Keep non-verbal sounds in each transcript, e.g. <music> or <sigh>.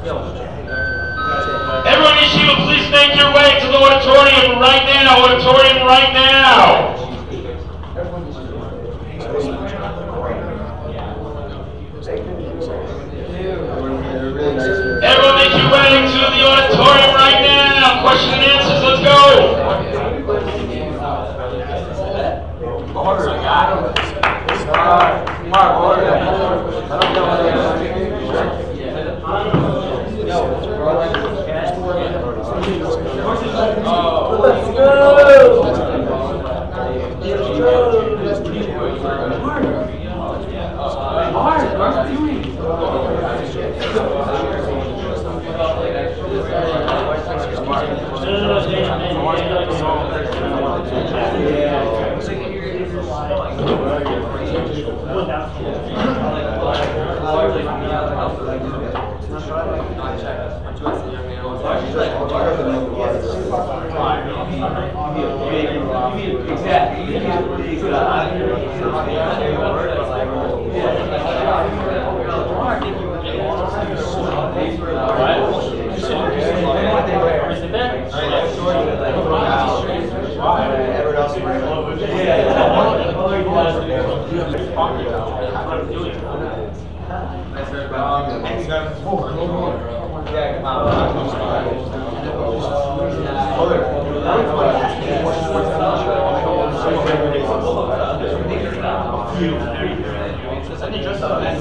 Everyone in Yeshiva, please make your way to the auditorium right now. Auditorium right now. Everyone make your way to the auditorium right now. Question and answers, let's go. Order, God. Mark, order. I don't know what yeah. que.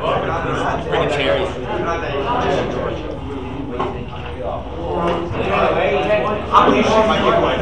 Bring a cherry. I'm going to shoot my giveaway.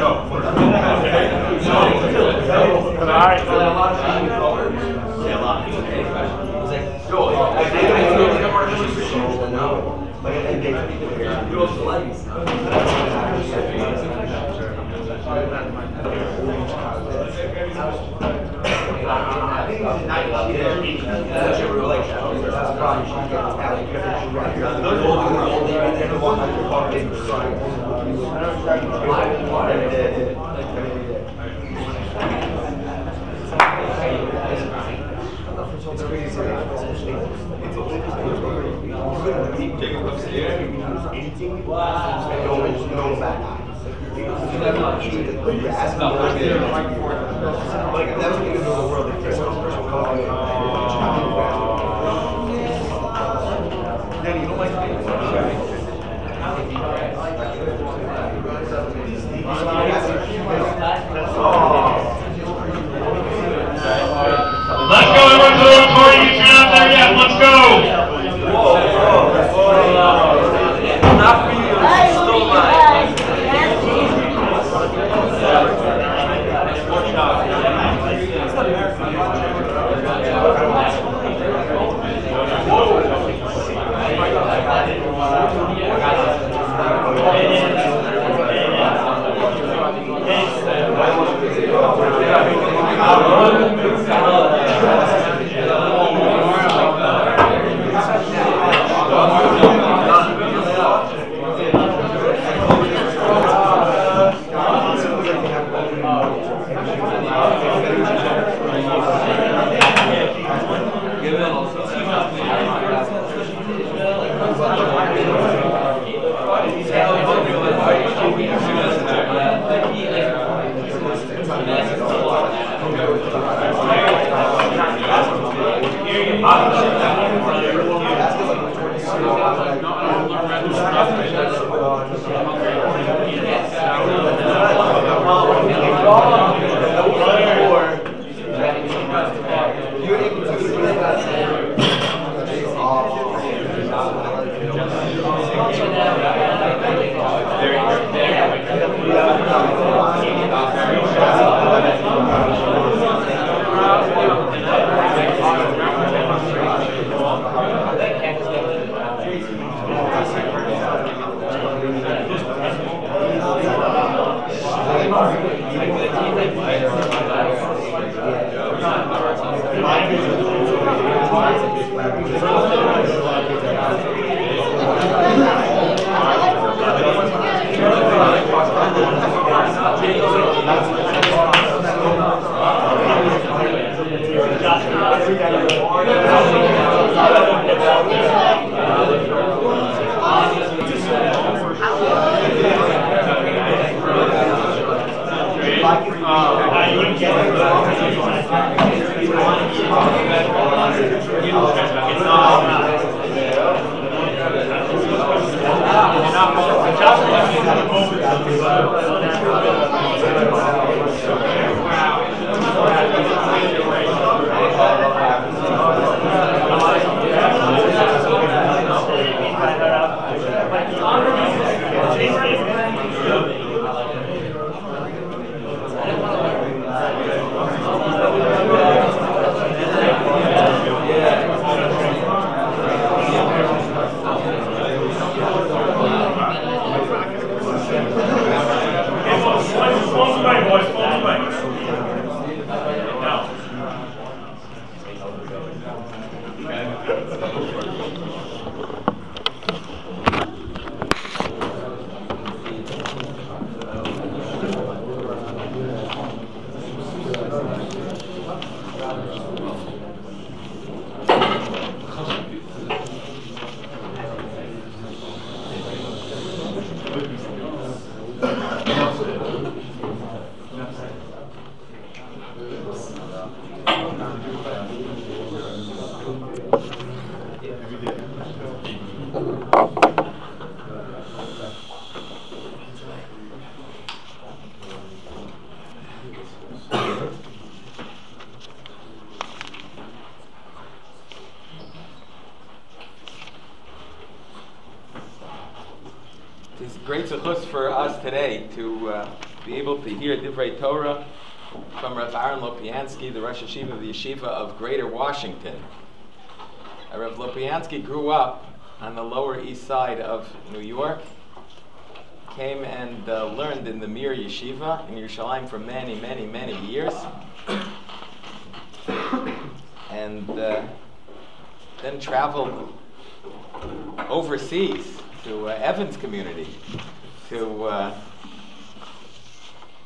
Anything? Wow. No, no bad the grass.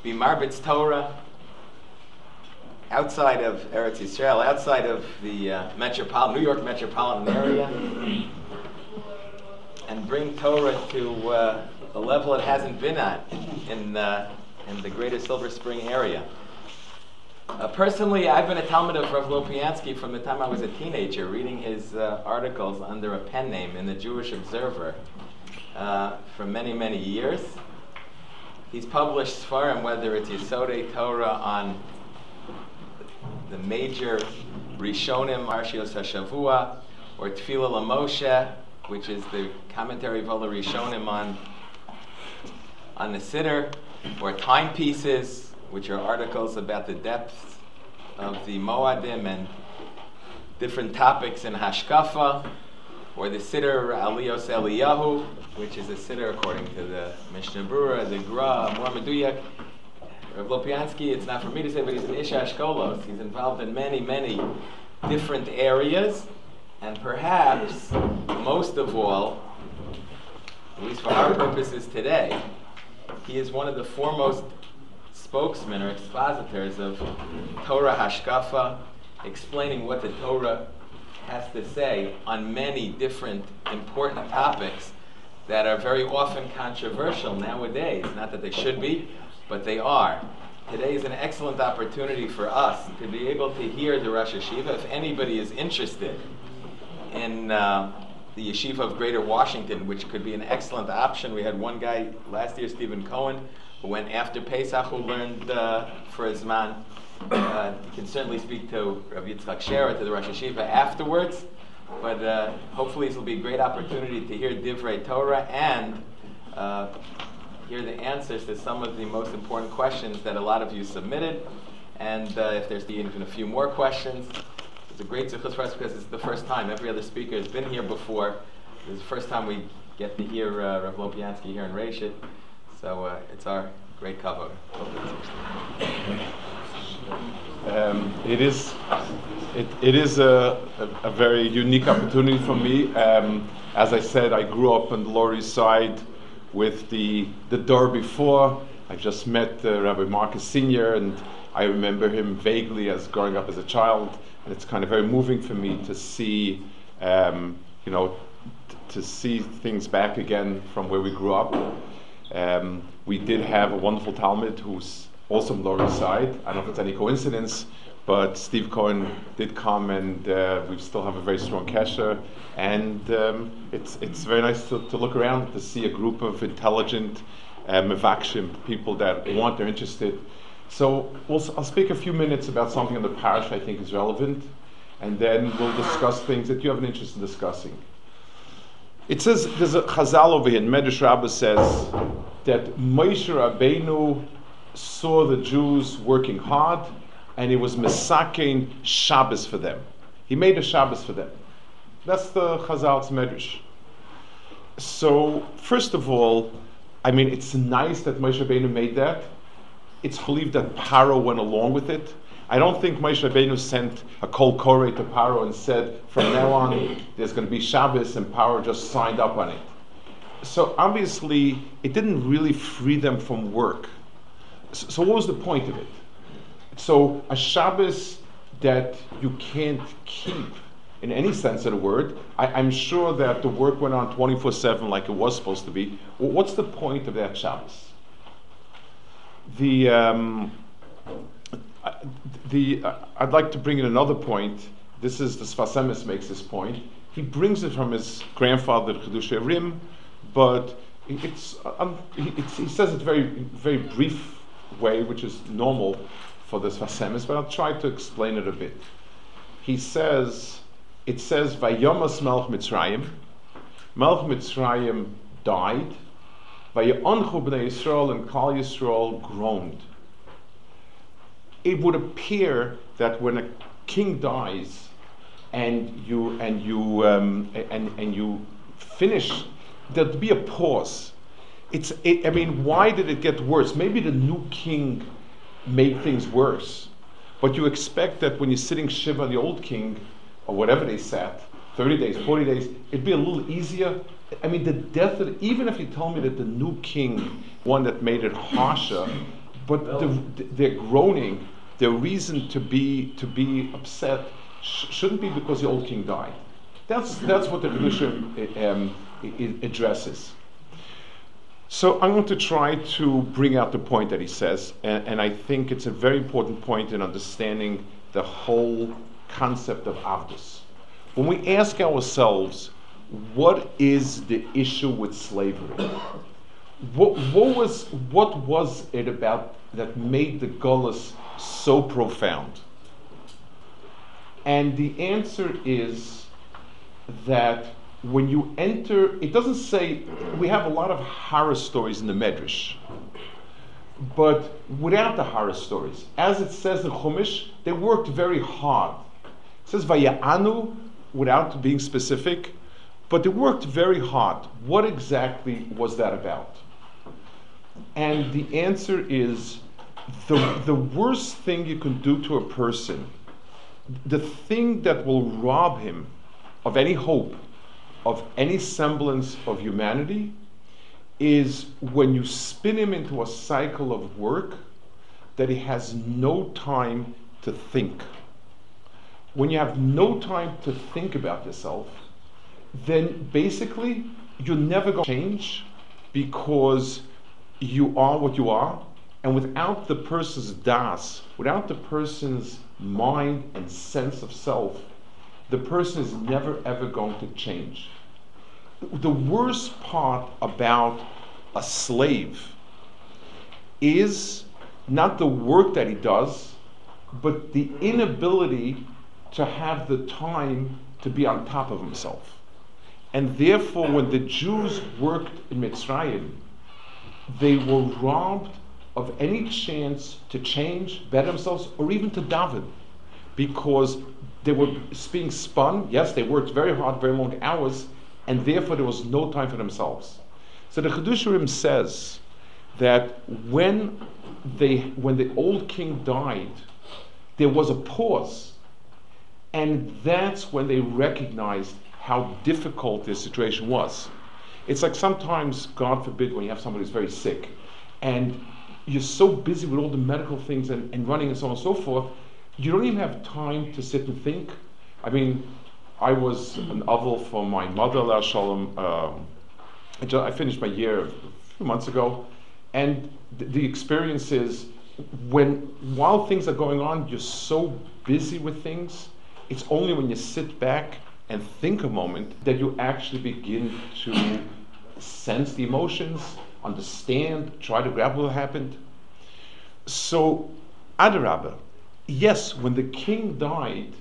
Be Marbitz Torah outside of Eretz Yisrael, outside of the uh, metropolitan, New York metropolitan area, and bring Torah to uh, a level it hasn't been at in, uh, in the greater Silver Spring area. Uh, personally, I've been a Talmud of Rav Lopiansky from the time I was a teenager, reading his uh, articles under a pen name in the Jewish Observer uh, for many, many years. He's published Sfarim, whether it's Yisodei Torah on the major Rishonim, Arshios HaShavua, or Tefillah LaMoshe, which is the commentary of all the Rishonim on, on the Siddur, or timepieces, which are articles about the depths of the Moadim and different topics in Hashkafa, or the Siddur Aliyos Eliyahu, which is a Siddur according to the Mishnah Brura, the Gra, more. Rav Lopiansky, it's not for me to say, but he's an Ish Ashkolos. He's involved in many, many different areas, and perhaps most of all, at least for our purposes today, he is one of the foremost spokesmen or expositors of Torah Hashkafa, explaining what the Torah has to say on many different important topics that are very often controversial nowadays. Not that they should be, but they are. Today is an excellent opportunity for us to be able to hear the Rosh Yeshiva. If anybody is interested in uh, the Yeshiva of Greater Washington, which could be an excellent option, we had one guy last year, Stephen Cohen, who went after Pesach, who learned uh, for his man. Uh, you can certainly speak to Rabbi Yitzchak Shera, to the Rosh Yeshiva afterwards, but uh, hopefully this will be a great opportunity to hear Divrei Torah and uh, hear the answers to some of the most important questions that a lot of you submitted. And uh, if there's even a few more questions, it's a great zichus for us because it's the first time. Every other speaker has been here before. Is the first time we get to hear uh, Rav Lopiansky here in Reishit. So uh, it's our great kavod. Um, it is, it, it is a, a, a, very unique opportunity for me. Um, as I said, I grew up on the Lower East Side with the, the door before. I just met uh, Rabbi Marcus Sr., and I remember him vaguely as growing up as a child. And it's kind of very moving for me to see, um, you know, t- to see things back again from where we grew up. Um, we did have a wonderful Talmud who's also from Side. I don't know if it's any coincidence, but Steve Cohen did come, and uh, we still have a very strong kesher. And um, it's it's very nice to, to, look around to see a group of intelligent mevakshim, people that want, they're interested. So we'll, I'll speak a few minutes about something in the parsha I think is relevant, and then we'll discuss things that you have an interest in discussing. It says there's a Chazal over here. Medrash Rabbah says that Moshe Rabbeinu saw the Jews working hard, and he was misaking Shabbos for them. He made a Shabbos for them. That's the Chazal's Medrash. So first of all, I mean, it's nice that Moshe Rabbeinu made that. It's believed that Paro went along with it. I don't think Moshe Rabbeinu sent a kol kore to Paro and said, from now on, there's going to be Shabbos, and Paro just signed up on it. So obviously, it didn't really free them from work. So, what was the point of it? So a Shabbos that you can't keep in any sense of the word. I, am sure that the work went on 24 7 like it was supposed to be. Well, what's the point of that Shabbos? The, um, the, uh, I'd like to bring in another point. This is the Sfas Emes makes this point. He brings it from his grandfather, Chiddushei HaRim, but it's, um, it's, he says it very, very brief way, which is normal for this Sfas Emes, but I'll try to explain it a bit. He says, it says, Vayomas Melch Mitzrayim, Melch Mitzrayim died, Vaye'anchu b'nei Yisrael and Kal Yisrael groaned. It would appear that when a king dies, and you and you um, and and you finish, there'd be a pause. It's it, I mean, why did it get worse? Maybe the new king made things worse, but you expect that when you're sitting shiva the old king, or whatever they sat, 30 days, 40 days, it'd be a little easier. I mean, the death of, even if you tell me that the new king, one that made it harsher, but the, their groaning, their reason to be to be upset sh- shouldn't be because the old king died. That's that's what the Kedusha um, addresses. So I'm going to try to bring out the point that he says, and, and I think it's a very important point in understanding the whole concept of Avdus. When we ask ourselves, what is the issue with slavery? What, what, was, what was it about that made the Gullus so profound? And the answer is that when you enter, it doesn't say, we have a lot of horror stories in the Medrash. But without the horror stories, as it says in Chumash, they worked very hard. It says Vaya'anu, without being specific, but they worked very hard. What exactly was that about? And the answer is the, the worst thing you can do to a person, the thing that will rob him of any hope, of any semblance of humanity, is when you spin him into a cycle of work that he has no time to think. When you have no time to think about yourself, then basically you're never going to change because you are what you are. And without the person's das, without the person's mind and sense of self, the person is never ever going to change. The worst part about a slave is not the work that he does, but the inability to have the time to be on top of himself. And therefore, when the Jews worked in Mitzrayim, they were robbed of any chance to change, better themselves, or even to daven, because they were being spun. Yes, they worked very hard, very long hours, and therefore there was no time for themselves. So the Chiddushei HaRim says that when they, when the old king died, there was a pause, and that's when they recognized how difficult this situation was. It's like sometimes, God forbid, when you have somebody who's very sick, and you're so busy with all the medical things and, and running and so on and so forth, you don't even have time to sit and think. I mean, I was an oval for my mother, La Shalom. Um, I, finished my year a few months ago, and th- the experience is when while things are going on, you're so busy with things. It's only when you sit back and think a moment that you actually begin to sense the emotions, understand, try to grab what happened. So, Adarabah, yes, when the king died,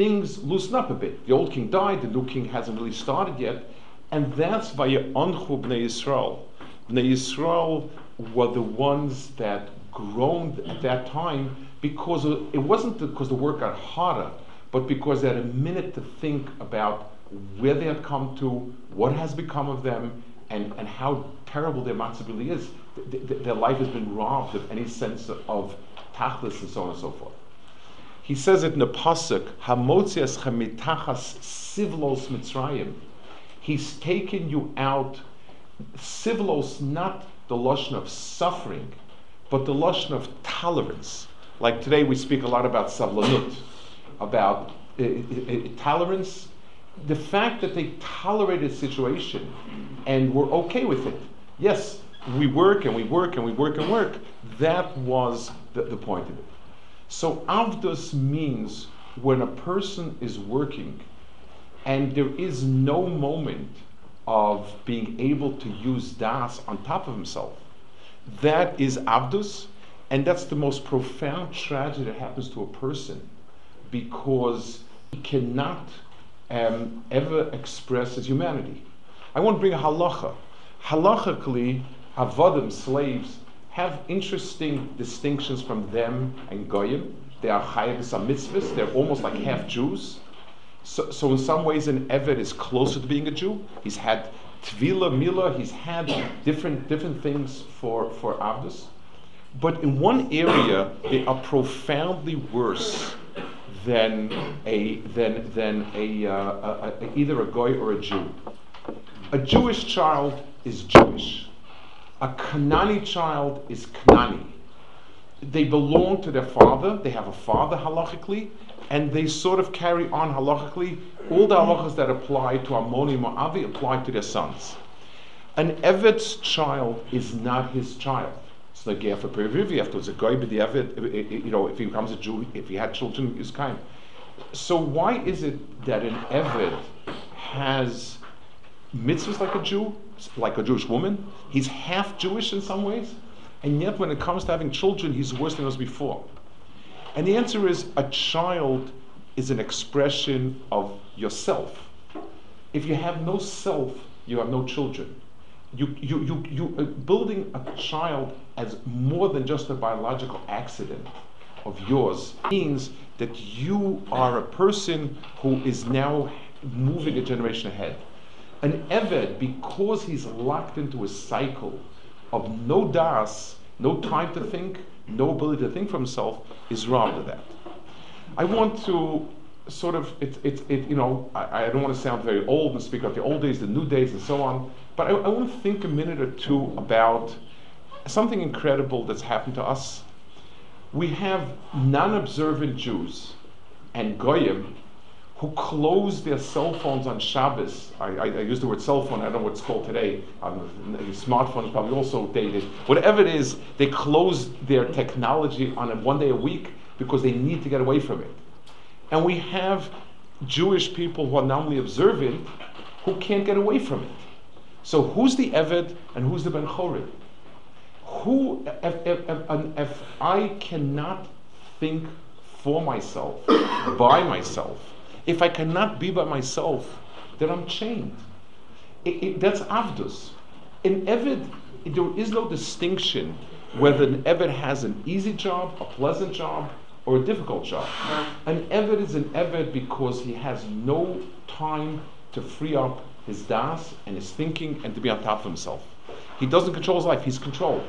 things loosened up a bit. The old king died, the new king hasn't really started yet, and that's why Anchu Bnei Yisrael. Bnei Yisrael were the ones that groaned at that time because it wasn't because the work got harder, but because they had a minute to think about where they had come to, what has become of them, and, and how terrible their matzah really is. Th- th- their life has been robbed of any sense of tachlis and so on and so forth. He says it in the pasuk, "Hamotzias chamitachas sivlos mitzrayim." He's taken you out. Sivlos, not the lashon of suffering, but the lashon of tolerance. Like today, we speak a lot about savlanut, about uh, uh, tolerance. The fact that they tolerated the situation and were okay with it. Yes, we work and we work and we work and work. That was the, the point of it. So avdus means when a person is working and there is no moment of being able to use das on top of himself. That is avdus, and that's the most profound tragedy that happens to a person because he cannot um, ever express his humanity. I want to bring a halacha. Halachically, avodim, slaves, have interesting distinctions from them and goyim. They are chayavis mitzvahs. They're almost like half Jews. So, so in some ways, an eved is closer to being a Jew. He's had tvila, mila. He's had different different things for for avdus. But in one area, they are profoundly worse than a than than a, uh, a, a either a goy or a Jew. A Jewish child is Jewish. A Kanani child is Kanani. They belong to their father. They have a father halachically, and they sort of carry on halachically. All the halachas that apply to Ammoni Moavi apply to their sons. An Eved's child is not his child. It's like for Perivivi afterwards. A guy the Eved, you know, if he becomes a Jew, if he had children, is kind. So why is it that an Eved has mitzvahs like a Jew, like a Jewish woman? He's half Jewish in some ways, and yet when it comes to having children, he's worse than was before. And the answer is a child is an expression of yourself. If you have no self, you have no children. You, you, you, you uh, building a child as more than just a biological accident of yours means that you are a person who is now moving a generation ahead. An Eved, because he's locked into a cycle of no das, no time to think, no ability to think for himself, is robbed of that. I want to sort of, it, it, it you know, I, I, don't want to sound very old and speak about the old days, the new days, and so on, but I, I want to think a minute or two about something incredible that's happened to us. We have non observant Jews and Goyim who close their cell phones on Shabbos. I, I, I, use the word cell phone, I don't know what it's called today. Um, smartphone is probably also dated. Whatever it is, they close their technology on a one day a week because they need to get away from it. And we have Jewish people who are not only observant, who can't get away from it. So who's the Eved and who's the Ben Chorin? Who, if, if, if, if I cannot think for myself, by myself, if I cannot be by myself, then I'm chained. It, it, that's Avdus. In Eved, there is no distinction whether an Eved has an easy job, a pleasant job, or a difficult job. An Eved is an Eved because he has no time to free up his das and his thinking and to be on top of himself. He doesn't control his life, he's controlled.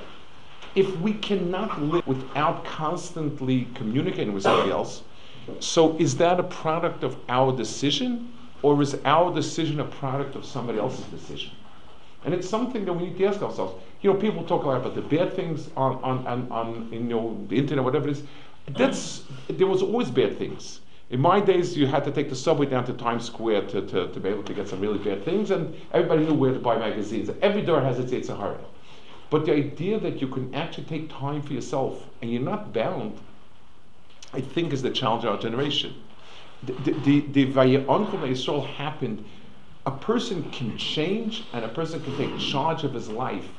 If we cannot live without constantly communicating with somebody else, so is that a product of our decision, or is our decision a product of somebody else's decision? And it's something that we need to ask ourselves. You know, people talk a lot about the bad things on, on, on, on you know, the internet, whatever it is. That's, there was always bad things. In my days, you had to take the subway down to Times Square to, to, to be able to get some really bad things, and everybody knew where to buy magazines. Every door has its Sahara. But the idea that you can actually take time for yourself and you're not bound I think is the challenge of our generation. The the Vaye'onchel Yisrael happened. A person can change, and a person can take charge of his life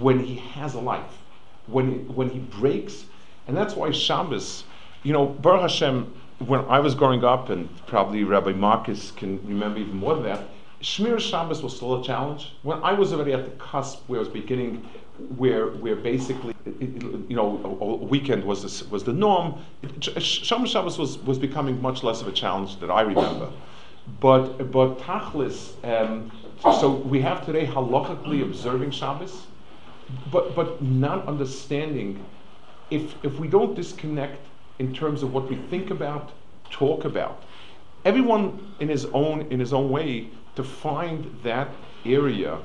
when he has a life, when when he breaks, and that's why Shabbos. You know, Baruch Hashem. When I was growing up, and probably Rabbi Marcus can remember even more than that, Shmir Shabbos was still a challenge. When I was already at the cusp where I was beginning where where basically you know a, a weekend was this, was the norm. Shom Shabbos was was becoming much less of a challenge that I remember, but but Tachlis. Um, so we have today halachically observing Shabbos, but but not understanding if if we don't disconnect in terms of what we think about, talk about, everyone in his own in his own way to find that area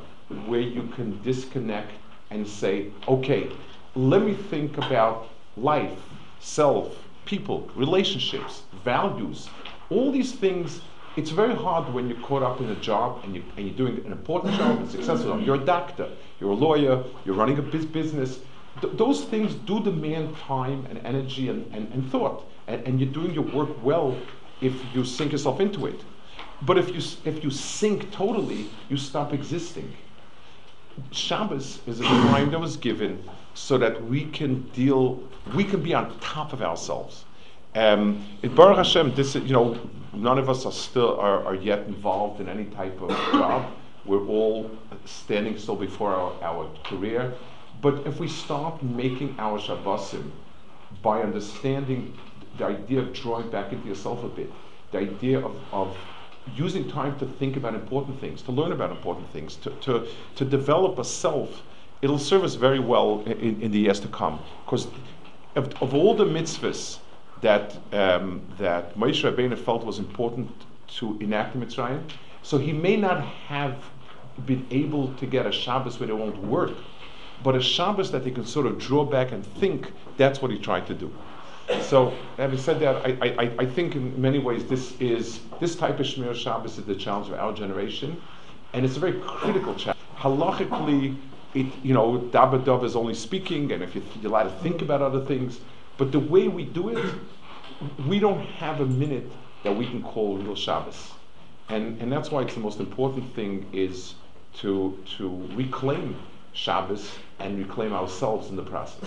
where you can disconnect and say, okay, let me think about life, self, people, relationships, values, all these things. It's very hard when you're caught up in a job and, you, you're doing an important job, a successful job. You're a doctor, you're a lawyer, you're running a business. Th- those things do demand time and energy and, and, and thought. And, and you're doing your work well if you sink yourself into it. But if you, if you sink totally, you stop existing. Shabbos is a time that was given so that we can deal, we can be on top of ourselves. Um, in Baruch Hashem, this you know, none of us are still are, are yet involved in any type of job. We're all standing still before our, our career. But if we start making our Shabbosim by understanding the idea of drawing back into yourself a bit, the idea of, of using time to think about important things, to learn about important things, to, to, to develop a self, it'll serve us very well in, in the years to come. Because of, of all the mitzvahs that, um, that Moshe Rabbeinu felt was important to enact in Mitzrayim, so he may not have been able to get a Shabbos where they won't work, but a Shabbos that he can sort of draw back and think, that's what he tried to do. So, having said that, I, I, I think in many ways this is this type of Shmir Shabbos is the challenge of our generation, and it's a very critical challenge. Halachically, it you know Dabba Dov is only speaking, and if you, you're allowed to think about other things, but the way we do it, we don't have a minute that we can call real Shabbos, and and that's why it's the most important thing is to to reclaim Shabbos and reclaim ourselves in the process.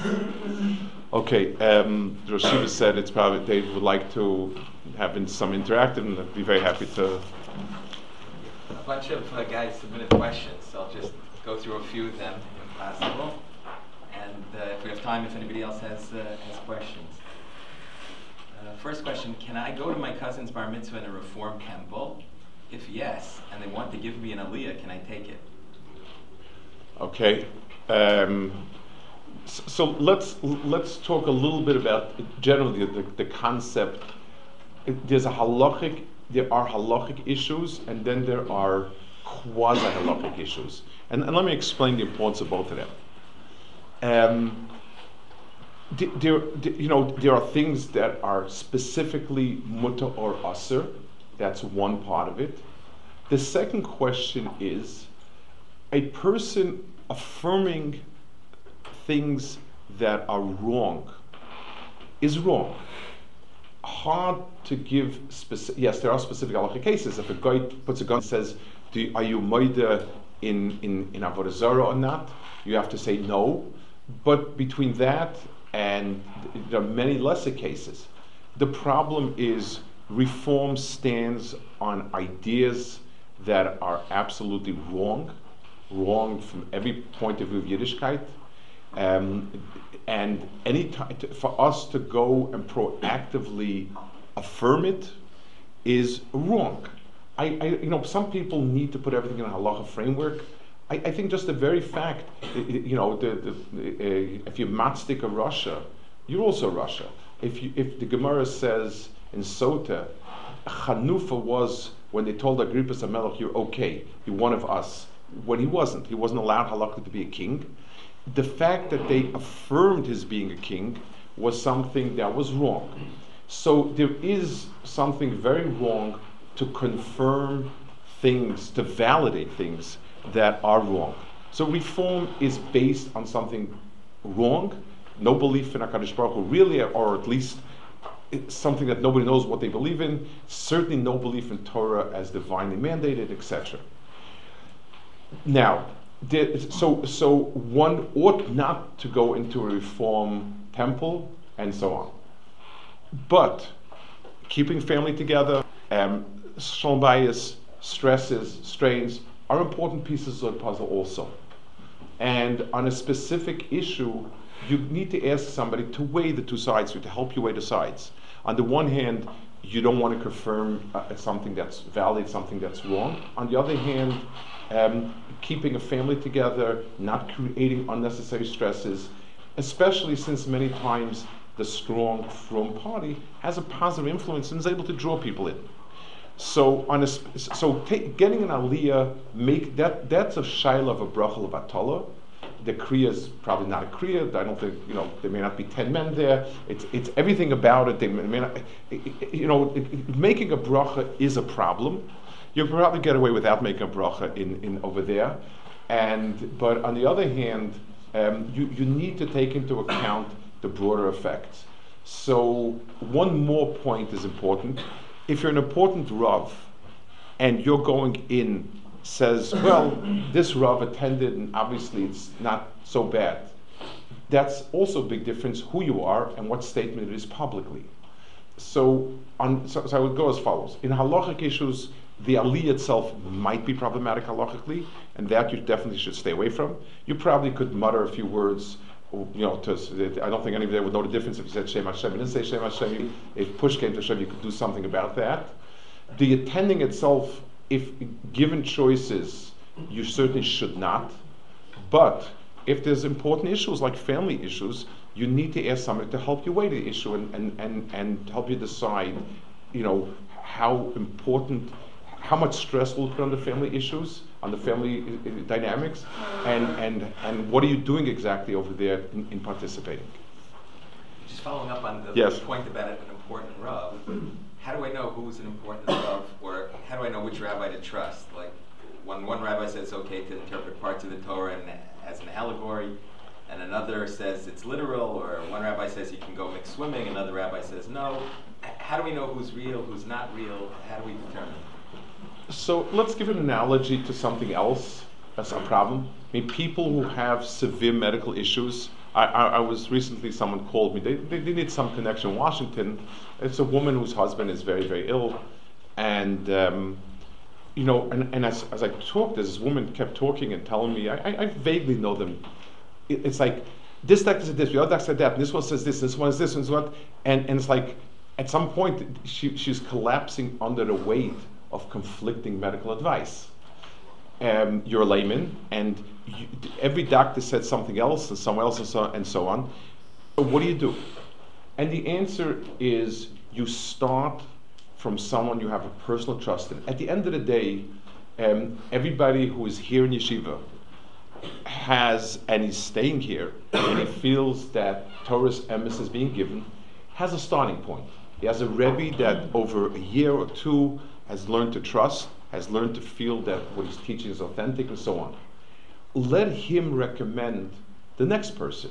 Okay, um, the Rosh said it's probably they would like to have in some interactive, and I'd be very happy to. A bunch of uh, guys submitted questions, so I'll just go through a few of them if possible. And uh, if we have time, if anybody else has, uh, has questions. Uh, first question Can I go to my cousin's bar mitzvah in a reform temple? If yes, and they want to give me an aliyah, can I take it? Okay. Um, so let's let's talk a little bit about generally the, the concept. There's a halachic, there are halachic issues, and then there are quasi halachic issues. And, and, let me explain the importance of both of them. Um, there, you know, there are things that are specifically muta or aser. That's one part of it. The second question is a person affirming things that are wrong is wrong. Hard to give specific. Yes, there are specific halachic cases. If a guy puts a gun and says, Do, "Are you moida in in in avodah zarah or not?" You have to say no. But between that and there are many lesser cases. The problem is reform stands on ideas that are absolutely wrong wrong from every point of view of Yiddishkeit. Um, and any time to, for us to go and proactively affirm it is wrong. I, I, you know, some people need to put everything in a halacha framework. I, I think just the very fact, you know, the, the, uh, if you matchstick a Russia, you're also Russia. If you, if the Gemara says in Sota, Chanufa was when they told Agrippas Amelech, you're okay, you're one of us when he wasn't. He wasn't allowed halakha to be a king. The fact that they affirmed his being a king was something that was wrong. So there is something very wrong to confirm things, to validate things that are wrong. So reform is based on something wrong, no belief in HaKadosh Baruch Hu really, or at least something that nobody knows what they believe in, certainly no belief in Torah as divinely mandated, etc. Now, so, so one ought not to go into a reform temple and so on. But keeping family together, um, shalom bayis, stresses, strains are important pieces of the puzzle also. And on a specific issue, you need to ask somebody to weigh the two sides, to help you weigh the sides. On the one hand, you don't want to confirm uh, something that's valid, something that's wrong. On the other hand, um, keeping a family together, not creating unnecessary stresses, especially since many times the strong, from party has a positive influence and is able to draw people in. So, on a, so getting an aliyah, make that that's a shaila of a bracha l'vatala. The kriya is probably not a kriya. I don't think you know there may not be ten men there. It's it's everything about it. They may not, you know, making a bracha is a problem you probably get away without making a bracha in, in over there. And but on the other hand, um, you, you need to take into account the broader effects. So one more point is important. If you're an important Rav and you're going in says, well, this Rav attended and obviously it's not so bad. That's also a big difference who you are and what statement it is publicly. So, on, so, so I would go as follows. In halachic issues, The aliyah itself might be problematic halachically, and that you definitely should stay away from. You probably could mutter a few words, you know, to, I don't think anybody would know the difference if you said Shem Hashem. You didn't say Shem Hashem. If push came to Shem, you could do something about that. The attending itself, if given choices, you certainly should not. But if there's important issues like family issues, you need to ask somebody to help you weigh the issue and, and, and, and help you decide, you know, how important how much stress will put on the family issues, on the family uh, uh, dynamics, and, and, and what are you doing exactly over there in, in participating? Just following up on the yes. point about an important Rav, how do I know who's an important Rav, or how do I know which rabbi to trust? Like, when one rabbi says it's okay to interpret parts of the Torah and, as an allegory, and another says it's literal, or one rabbi says you can go mix swimming, another rabbi says no. How do we know who's real, who's not real? How do we determine? So let's give an analogy to something else as a problem. I mean, people who have severe medical issues. I, I, I was recently, someone called me. They, they, they, need some connection in Washington. It's a woman whose husband is very, very ill. And, um, you know, and, and as, as I talked, this woman kept talking and telling me, I, I, I vaguely know them. It, it's like, this doctor said this, the other doctor said that, and this one says this, this one is this, and so what. And, and it's like, at some point, she, she's collapsing under the weight of conflicting medical advice. Um, you're a layman, and you, every doctor said something else, and someone else, and so, and so on. What do you do? And the answer is you start from someone you have a personal trust in. At the end of the day, um, everybody who is here in yeshiva has, and is staying here, and he feels that Torah's emes is being given, has a starting point. He has a Rebbe that over a year or two has learned to trust, has learned to feel that what he's teaching is authentic, and so on. Let him recommend the next person.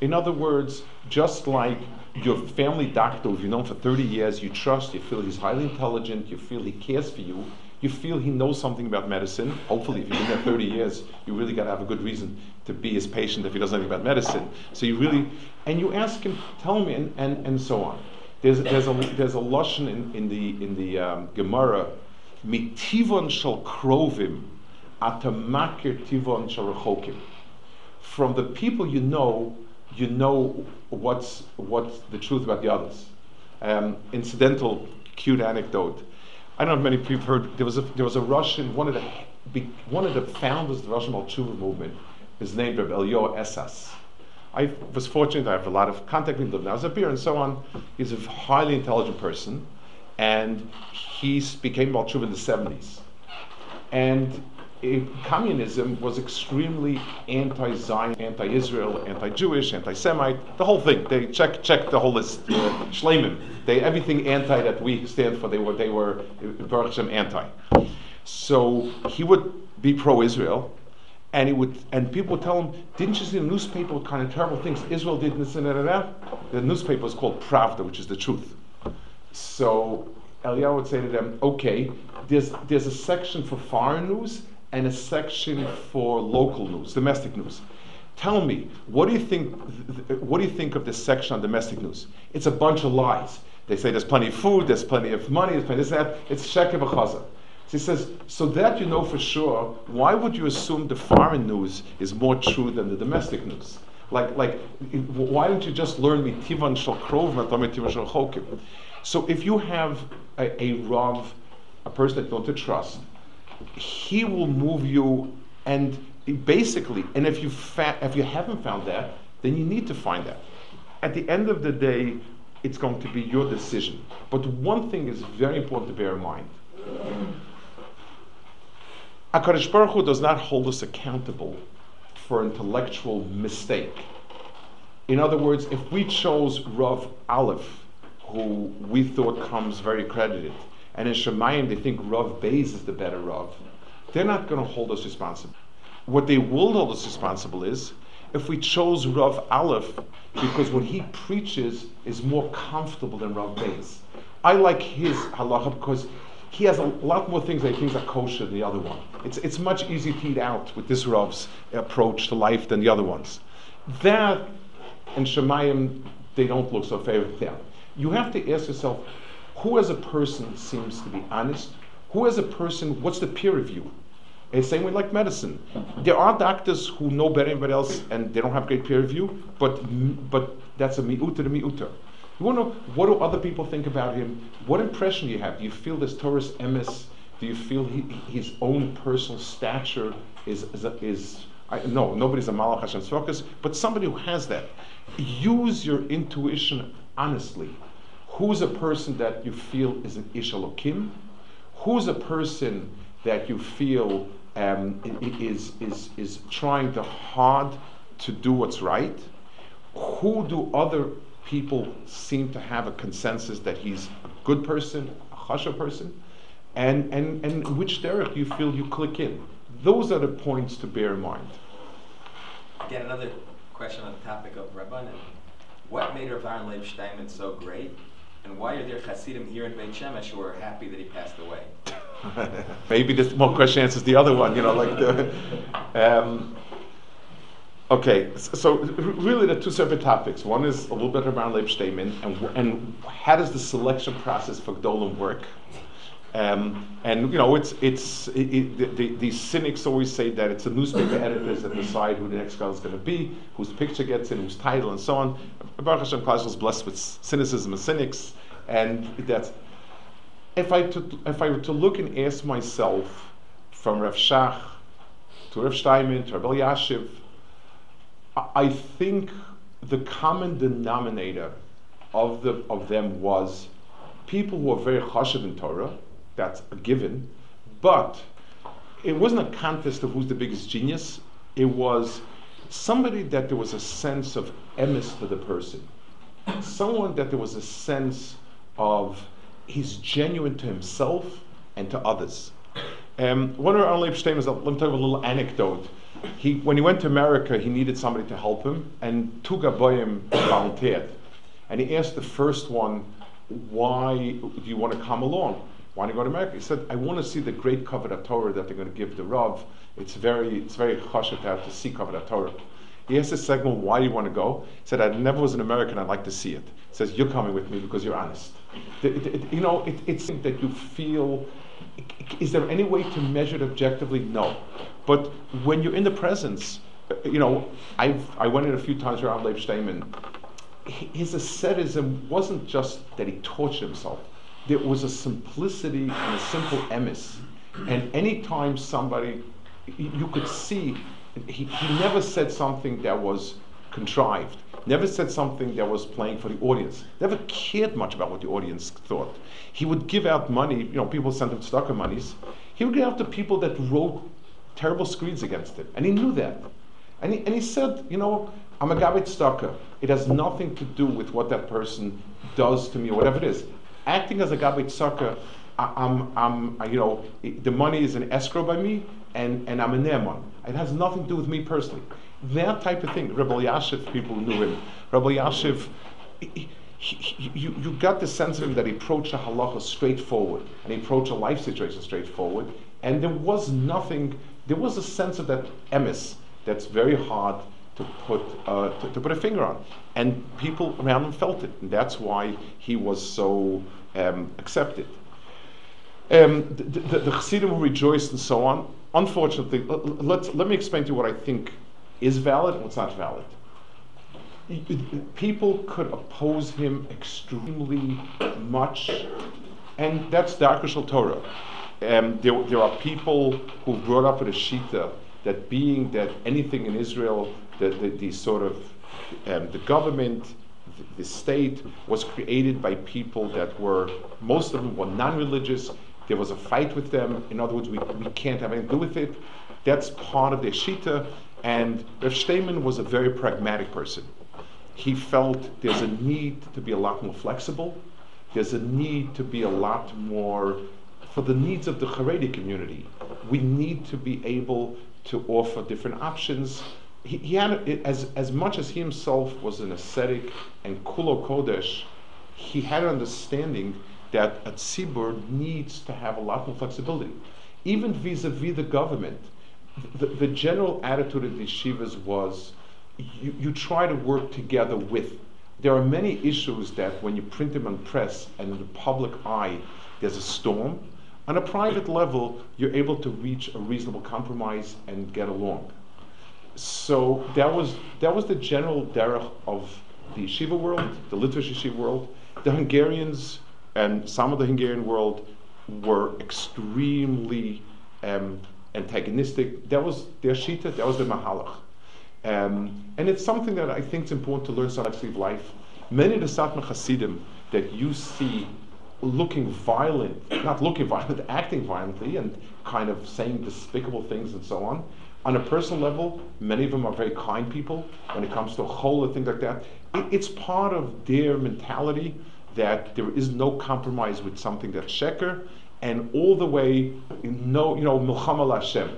In other words, just like your family doctor, you've known for 30 years, you trust, you feel he's highly intelligent, you feel he cares for you, you feel he knows something about medicine. Hopefully, if you've been there 30 years, you really got to have a good reason to be his patient if he doesn't know about medicine. So you really, and you ask him, tell me, and, and, and so on. There's, there's a there's a in, in the in the um, Gemara, mitivon shel krovim, atamakir tivon shel. From the people you know, you know what's what's the truth about the others. Um, incidental, cute anecdote. I don't know if many people heard. There was a there was a Russian one of the one of the founders of the Russian Malchuva movement is named Rabbi Eliyahu Essas I was fortunate, I have a lot of contact with him, lived in and so on. He's a highly intelligent person, and he became Balchuv in the 70s. And it, communism was extremely anti-Zion, anti-Israel, anti-Jewish, anti-Semite, the whole thing. They check check the whole list. Uh. They everything anti that we stand for. They were they were Baruch Hashem anti. So he would be pro-Israel, and he would, and people would tell him, "Didn't you see the newspaper? What kind of terrible things Israel did?" This and that, and. The newspaper is called Pravda, which is the truth. So Eliyahu would say to them, "Okay, there's there's a section for foreign news and a section for local news, domestic news. Tell me, what do you think? What do you think of this section on domestic news? It's a bunch of lies. They say there's plenty of food, there's plenty of money, there's plenty of this, that. It's sheker v'chaza." So he says, so that you know for sure, why would you assume the foreign news is more true than the domestic news? Like, like, why don't you just learn mitivan shal krov mitivan shal chokim? So if you have a, a rav, a person that you want to trust, he will move you, and basically, and if you fa- if you haven't found that, then you need to find that. At the end of the day, it's going to be your decision. But one thing is very important to bear in mind. HaKadosh Baruch Hu does not hold us accountable for intellectual mistake. In other words, if we chose Rav Aleph, who we thought comes very credited, and in Shemayim they think Rav Beis is the better Rav, they're not going to hold us responsible. What they will hold us responsible is if we chose Rav Aleph because what he preaches is more comfortable than Rav Beis. I like his halacha because he has a lot more things that he thinks are kosher than the other one. It's, it's much easier to eat out with this Rav's approach to life than the other ones. That and Shemayim, they don't look so favorable there. You have to ask yourself, who as a person seems to be honest? Who as a person, what's the peer review? And same way like medicine. There are doctors who know better than anybody else and they don't have great peer review, but but that's a mi'uta to mi'uta. You want to know what do other people think about him? What impression do you have? Do you feel this Torah's emis? Do you feel he, his own personal stature is is, is I, no, nobody's a Malach Hashem's focus, but somebody who has that. Use your intuition honestly. Who's a person that you feel is an Ish Elokim? Who's a person that you feel um, is, is, is trying to hard to do what's right? Who do other people seem to have a consensus that he's a good person, a chasha person? And, and, and which derek you feel you click in? Those are the points to bear in mind. Again, another question on the topic of Rabbanan. What made Rav Aaron Leib Steinman so great? And why are there Hasidim here in Beit Shemesh who are happy that he passed away? <laughs> Maybe this one question answers the other one, you know, like the. Um, okay, so really the two separate topics. One is a little bit around Leib Steinman and, and how does the selection process for Gdolim work? Um, and you know, it's it's it, it, the, these cynics always say that it's the newspaper <coughs> editors that decide who the next guy is going to be, whose picture gets in, whose title, and so on. Baruch Hashem Klal is blessed with cynicism and cynics, and that's. If I to, if I were to look and ask myself, from Rav Shach to Rav Steinman to Rav Elyashiv, I, I think the common denominator of the of them was people who are very chashiv in Torah that's a given. But it wasn't a contest of who's the biggest genius. It was somebody that there was a sense of emis for the person. Someone that there was a sense of he's genuine to himself and to others. Um, one of our Shteim is, let me tell you a little anecdote. He, when he went to America, he needed somebody to help him, and two Gaboyim volunteered. And he asked the first one, why do you want to come along? Why don't go to America? He said, I want to see the great Kavod Torah that they're going to give the Rav. It's very, it's very chashiv to to see Kavod Torah. He asked this segment, why do you want to go? He said, I never was an American, I'd like to see it. He says, you're coming with me because you're honest. The, you know, it, it's that you feel, is there any way to measure it objectively? No. But when you're in the presence, you know, I've, I went in a few times around Leib Steinman. His asceticism wasn't just that he tortured himself there was a simplicity and a simple emis. And anytime somebody, you could see, he, he never said something that was contrived, never said something that was playing for the audience, never cared much about what the audience thought. He would give out money, you know, people sent him stocker monies. He would give out to people that wrote terrible screeds against him, and he knew that. And he, and he said, you know, I'm a gabbai tzedakah. It has nothing to do with what that person does to me or whatever it is acting as a gabbai tzedakah, I'm, I'm, you know, the money is an escrow by me, and, and I'm a ne'eman. It has nothing to do with me personally. That type of thing. Rabbi Elyashiv, people knew him. Rabbi Elyashiv, he, he, you, you got the sense of him that he approached a halacha straightforward, and he approached a life situation straightforward, and there was nothing, there was a sense of that emis that's very hard to put, uh, to, to, put a finger on. And people around him felt it, and that's why he was so um, accepted. Um, the, the, the Chassidim rejoiced and so on, unfortunately, let, let me explain to you what I think is valid and what's not valid. People could oppose him extremely much, and that's the Darka Shel Torah. Um, there, there are people who brought up with a shita that being that anything in Israel, that the, the sort of um, the government, the state was created by people that were, most of them were non-religious. There was a fight with them. In other words, we, we can't have anything to do with it. That's part of their shita. And Rav Steinman was a very pragmatic person. He felt there's a need to be a lot more flexible. There's a need to be a lot more for the needs of the Haredi community. We need to be able to offer different options he, he had as as much as he himself was an ascetic and kulo kodesh, he had an understanding that a tzibur needs to have a lot more flexibility, even vis-a-vis the government. The, the general attitude of the yeshivas was, you, you try to work together with. There are many issues that when you print them on press and in the public eye, there's a storm. On a private level, you're able to reach a reasonable compromise and get along. So that was that was the general derech of the yeshiva world, the Litvish yeshiva world. The Hungarians and some of the Hungarian world were extremely um, antagonistic. That was their shita, that was the mahalach. Um, and it's something that I think is important to learn Salafist life. Many of the Satmar Hasidim that you see looking violent, not looking violent, acting violently and kind of saying despicable things and so on. On a personal level, many of them are very kind people when it comes to whole and things like that. It, it's part of their mentality that there is no compromise with something that's sheker, and all the way, no, you know, milchama Hashem.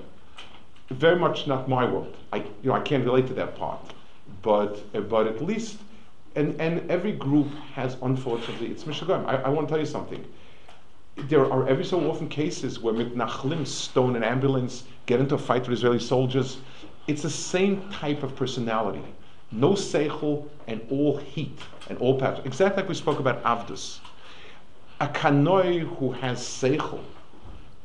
Very much not my world. I, you know, I can't relate to that part, but but at least, and and every group has unfortunately, it's mishagoyim. I, I want to tell you something. There are every so often cases where mitnachlim stone an ambulance, get into a fight with Israeli soldiers. It's the same type of personality no seichel, and all heat and all passion. Exactly like we spoke about Avdus. A kanoi who has seichel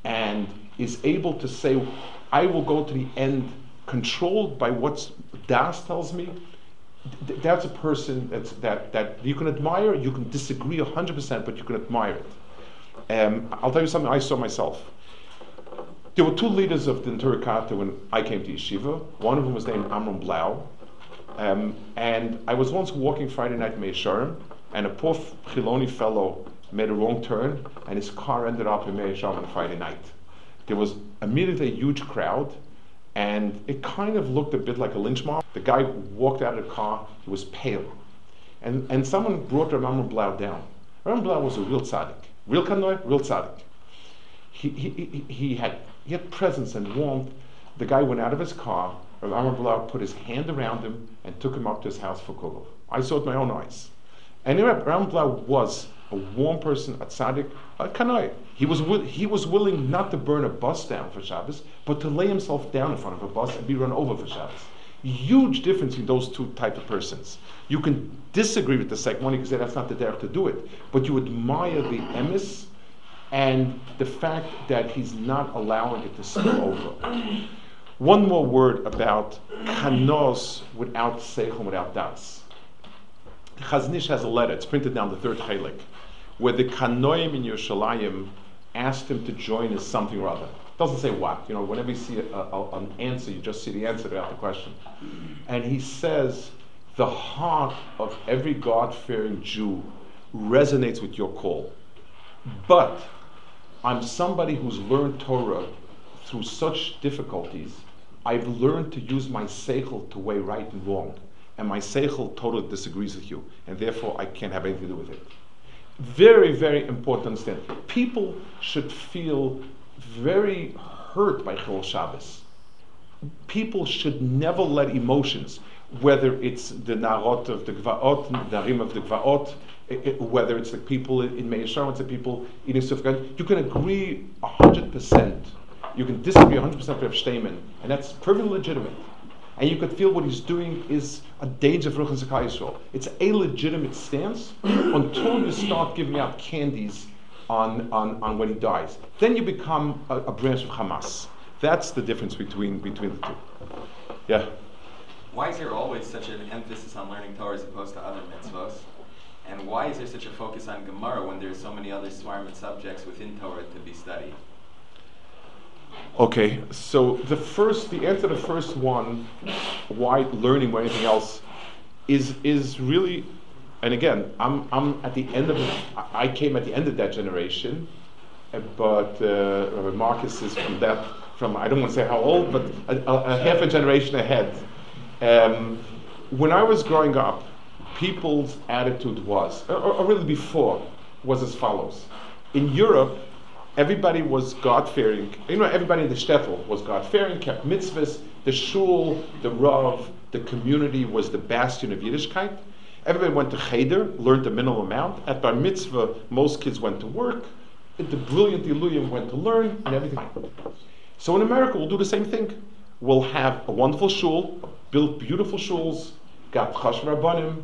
and is able to say, I will go to the end controlled by what Das tells me, th- that's a person that's, that, that you can admire, you can disagree 100%, but you can admire it. Um, I'll tell you something I saw myself. There were two leaders of the Neturei Karta when I came to Yeshiva. One of them was named Amram Blau, um, and I was once walking Friday night in Meah Shearim, and a poor Chiloni fellow made a wrong turn, and his car ended up in Meah Shearim on Friday night. There was immediately a huge crowd, and it kind of looked a bit like a lynch mob. The guy walked out of the car, he was pale. And, and someone brought Amram Blau down. Amram Blau was a real tzaddik. Real kanoi, real tzaddik. He, he, he, had, he had presence and warmth. The guy went out of his car, Amram Blau put his hand around him and took him up to his house for kugel. I saw it with my own eyes. And Blau was a warm person, a tzaddik, a kanai. He was, he was willing not to burn a bus down for Shabbos, but to lay himself down in front of a bus and be run over for Shabbos. Huge difference in those two type of persons. You can disagree with the one, you that's not the derech to do it, but you admire the emis and the fact that he's not allowing it to spill over. One more word about kanos without seichel, without das. Chazon Ish has a letter, it's printed down the third chalik, where the kanoim in Yerushalayim asked him to join as something or other. Doesn't say what. You know, whenever you see a, a, an answer, you just see the answer without the question. And he says, the heart of every God-fearing Jew resonates with your call. But I'm somebody who's learned Torah through such difficulties I've learned to use my seichel to weigh right and wrong, and my seichel totally disagrees with you, and therefore I can't have anything to do with it. Very, very important to understand. People should feel very hurt by Chol Shabbos. People should never let emotions, whether it's the narot of the gvaot, the narim of the gvaot, whether it's the people in Meah Shearim, it's the people in Yisuf, you can agree 100% you can disagree 100% with Rav Steinman, and that's perfectly legitimate. And you could feel what he's doing is a danger for Zakai Yisrael. It's a legitimate stance until you start giving out candies on, on, on when he dies. Then you become a, a branch of Hamas. That's the difference between, between the two. Yeah? Why is there always such an emphasis on learning Torah as opposed to other mitzvahs? And why is there such a focus on Gemara when there are so many other svarim subjects within Torah to be studied? Okay, so the first, the answer to the first one, why learning or anything else, is is really, and again, I'm I'm at the end of, I came at the end of that generation, uh, but uh, Marcus is from that, from I don't want to say how old, but a, a, a half a generation ahead. Um, when I was growing up, people's attitude was, or, or really before, was as follows. In Europe, everybody was God fearing. You know, everybody in the shtetl was God fearing, kept mitzvahs. The shul, the rav, the community was the bastion of Yiddishkeit. Everybody went to cheder, learned the minimal amount. At bar mitzvah, most kids went to work. The brilliant Iluyim went to learn, and everything. So in America, we'll do the same thing. We'll have a wonderful shul, built beautiful shuls, got chashem rabbanim,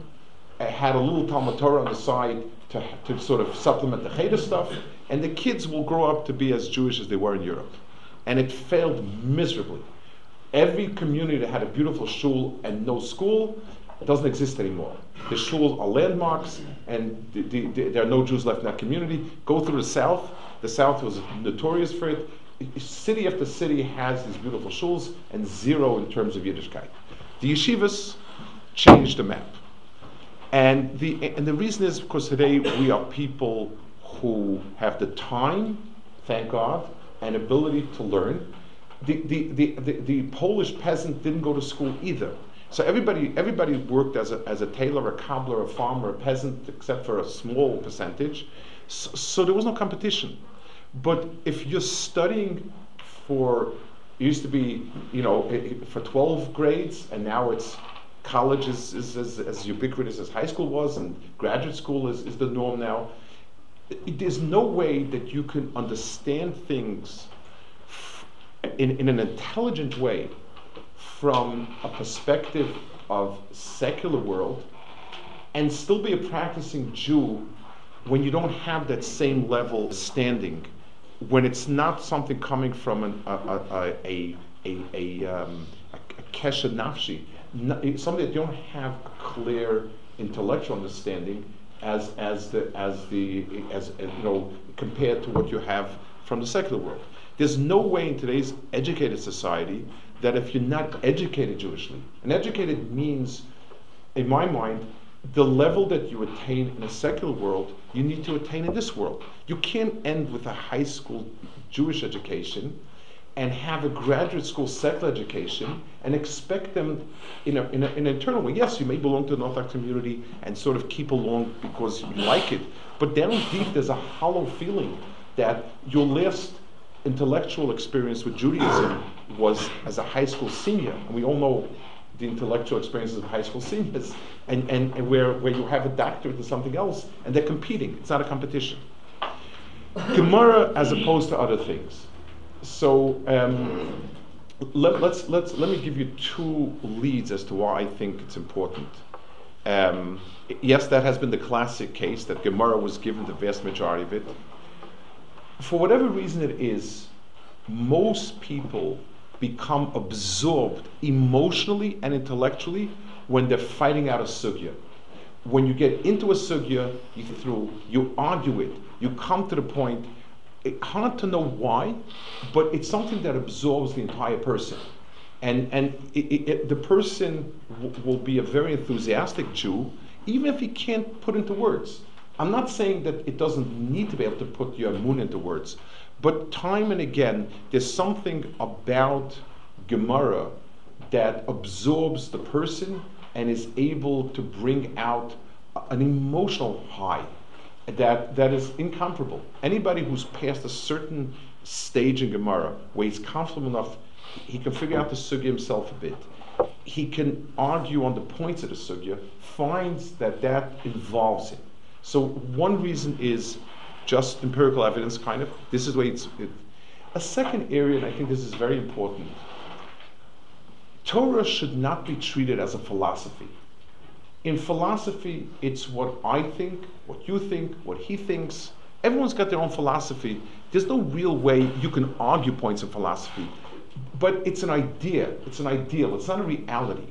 eh, had a little Talmud Torah on the side, to, to sort of supplement the Cheder stuff, and the kids will grow up to be as Jewish as they were in Europe. And it failed miserably. Every community that had a beautiful shul and no school doesn't exist anymore. The shuls are landmarks, and the, the, the, there are no Jews left in that community. Go through the South. The South was notorious for it. City after city has these beautiful shuls, and zero in terms of Yiddishkeit. The yeshivas changed the map. And the, and the reason is because today we are people who have the time, thank God, and ability to learn. The, the, the, the, the Polish peasant didn't go to school either. So everybody, everybody worked as a, as a tailor, a cobbler, a farmer, a peasant, except for a small percentage. So, so there was no competition. But if you're studying for, it used to be, you know, for 12 grades, and now it's college is, is, is as ubiquitous as high school was, and graduate school is, is the norm now. There's no way that you can understand things in, in an intelligent way from a perspective of secular world and still be a practicing Jew when you don't have that same level of standing, when it's not something coming from an, a, a, a, a, a, um, a, kesha nafshi, something that you don't have a clear intellectual understanding as, as, the, as, the, as, as you know, compared to what you have from the secular world. There's no way in today's educated society that if you're not educated Jewishly, and educated means, in my mind, the level that you attain in a secular world, you need to attain in this world. You can't end with a high school Jewish education and have a graduate school secular education and expect them in, a, in, a, in an internal way. Yes, you may belong to an Orthodox community and sort of keep along because you like it, but down deep there's a hollow feeling that your last intellectual experience with Judaism was as a high school senior. And we all know the intellectual experiences of high school seniors, and, and, and where, where you have a doctorate or something else, and they're competing. It's not a competition. Gemara as opposed to other things. So um, let, let's, let's, let me give you two leads as to why I think it's important. Um, yes, that has been the classic case that Gemara was given the vast majority of it for whatever reason it is, most people become absorbed emotionally and intellectually when they're fighting out a sugya. When you get into a sugya, you through, you argue it, you come to the point. It, hard to know why, but it's something that absorbs the entire person. And, and it, it, the person w- will be a very enthusiastic Jew, even if he can't put into words. I'm not saying that it doesn't need to be able to put your moon into words, but time and again, there's something about Gemara that absorbs the person and is able to bring out an emotional high that, that is incomparable. Anybody who's past a certain stage in Gemara where he's comfortable enough, he can figure out the sugya himself a bit. He can argue on the points of the sugya, finds that that involves him. So one reason is just empirical evidence, kind of. This is where it's. It, a second area, and I think this is very important. Torah should not be treated as a philosophy. In philosophy, it's what I think, what you think, what he thinks. Everyone's got their own philosophy. There's no real way you can argue points of philosophy. But it's an idea, it's an ideal, it's not a reality.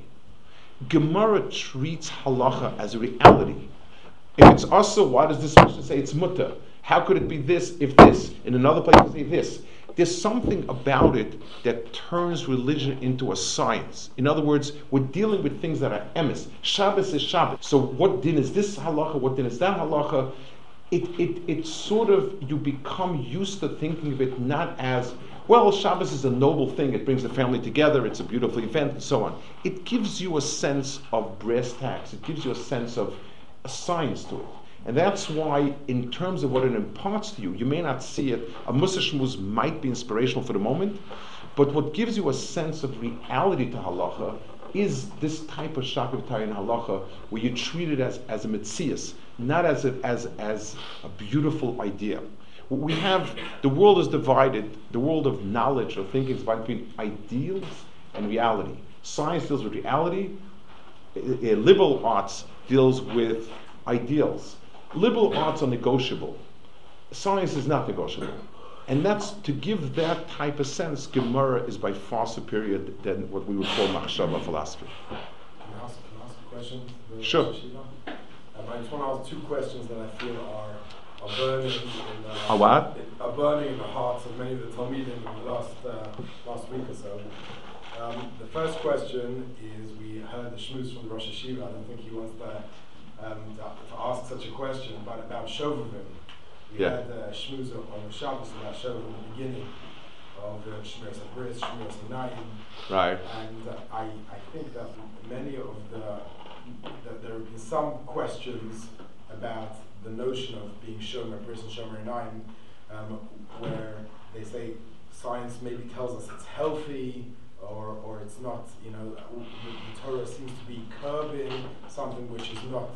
Gemara treats halacha as a reality. If it's also, why does this person say it's mutter? How could it be this if this? In another place, say this. There's something about it that turns religion into a science. In other words, we're dealing with things that are emes. Shabbos is Shabbos. So what din is this halacha? What din is that halacha? It, it, it sort of, you become used to thinking of it not as, well, Shabbos is a noble thing. It brings the family together. It's a beautiful event and so on. It gives you a sense of brass tacks. It gives you a sense of a science to it. And that's why, in terms of what it imparts to you, you may not see it. A mussar shmuz might be inspirational for the moment, but what gives you a sense of reality to halacha is this type of shakla v'tarya halacha, where you treat it as, as a metzius, not as a, as, as a beautiful idea. We have, the world is divided, the world of knowledge or thinking is divided between ideals and reality. Science deals with reality, liberal arts deals with ideals. liberal arts are negotiable. Science is not negotiable. And that's to give that type of sense, Gemara is by far superior than what we would call Machshava philosophy. Can I ask, can I ask a question? Sure. Um, I just want to ask two questions that I feel are, are burning in, uh, A what? in- are burning in the hearts of many of the Talmidim in the last, uh, last week or so. Um, the first question is heard the shmooze from the Rosh Yeshiva. I don't think he wants to, um, to, to ask such a question, but about Shovavim. We Yeah. had uh, shmooze on the Shabbos about Shovavim in the beginning of the Shmiras Habris, Shmiras Einayim. Right. And uh, I, I think that many of the, that there have been some questions about the notion of being Shomer Bris and Shomer Nine, um, where they say science maybe tells us it's healthy or, or it's not, you know, the, Torah seems to be curbing something which is not,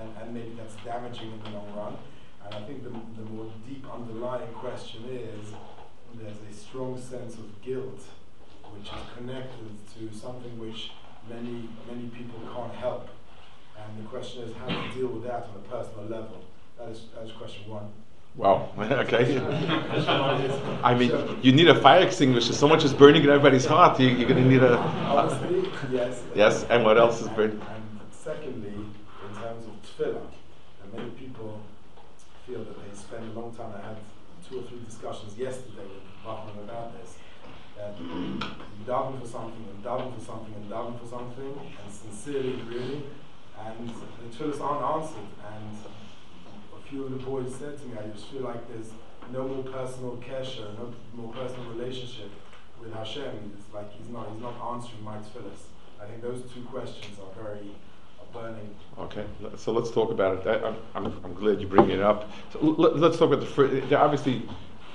and, and maybe that's damaging in the long run. And I think the, the more deep underlying question is there's a strong sense of guilt which is connected to something which many many people can't help. And the question is how to deal with that on a personal level. That is that is question one. Wow. <laughs> okay. Question one is I mean, you need a fire extinguisher. So much is burning in everybody's heart. You, you're going to need a. honestly, yes. Yes, and what else is burning? And secondly, in terms of tefillah, and many people feel that they spend a long time. I had two or three discussions yesterday with Bachman about this. That you daven for something and daven for something and daven for something, and sincerely, really, and the tefillahs aren't answered. Few of the boys said to me, I just feel like there's no more personal kesher, no more personal relationship with Hashem. It's like he's not, he's not answering my tefillahs. I think those two questions are very are burning. Okay, so let's talk about it. I, I'm, I'm, I'm glad you bring it up. So l- let, let's talk about the first. They're obviously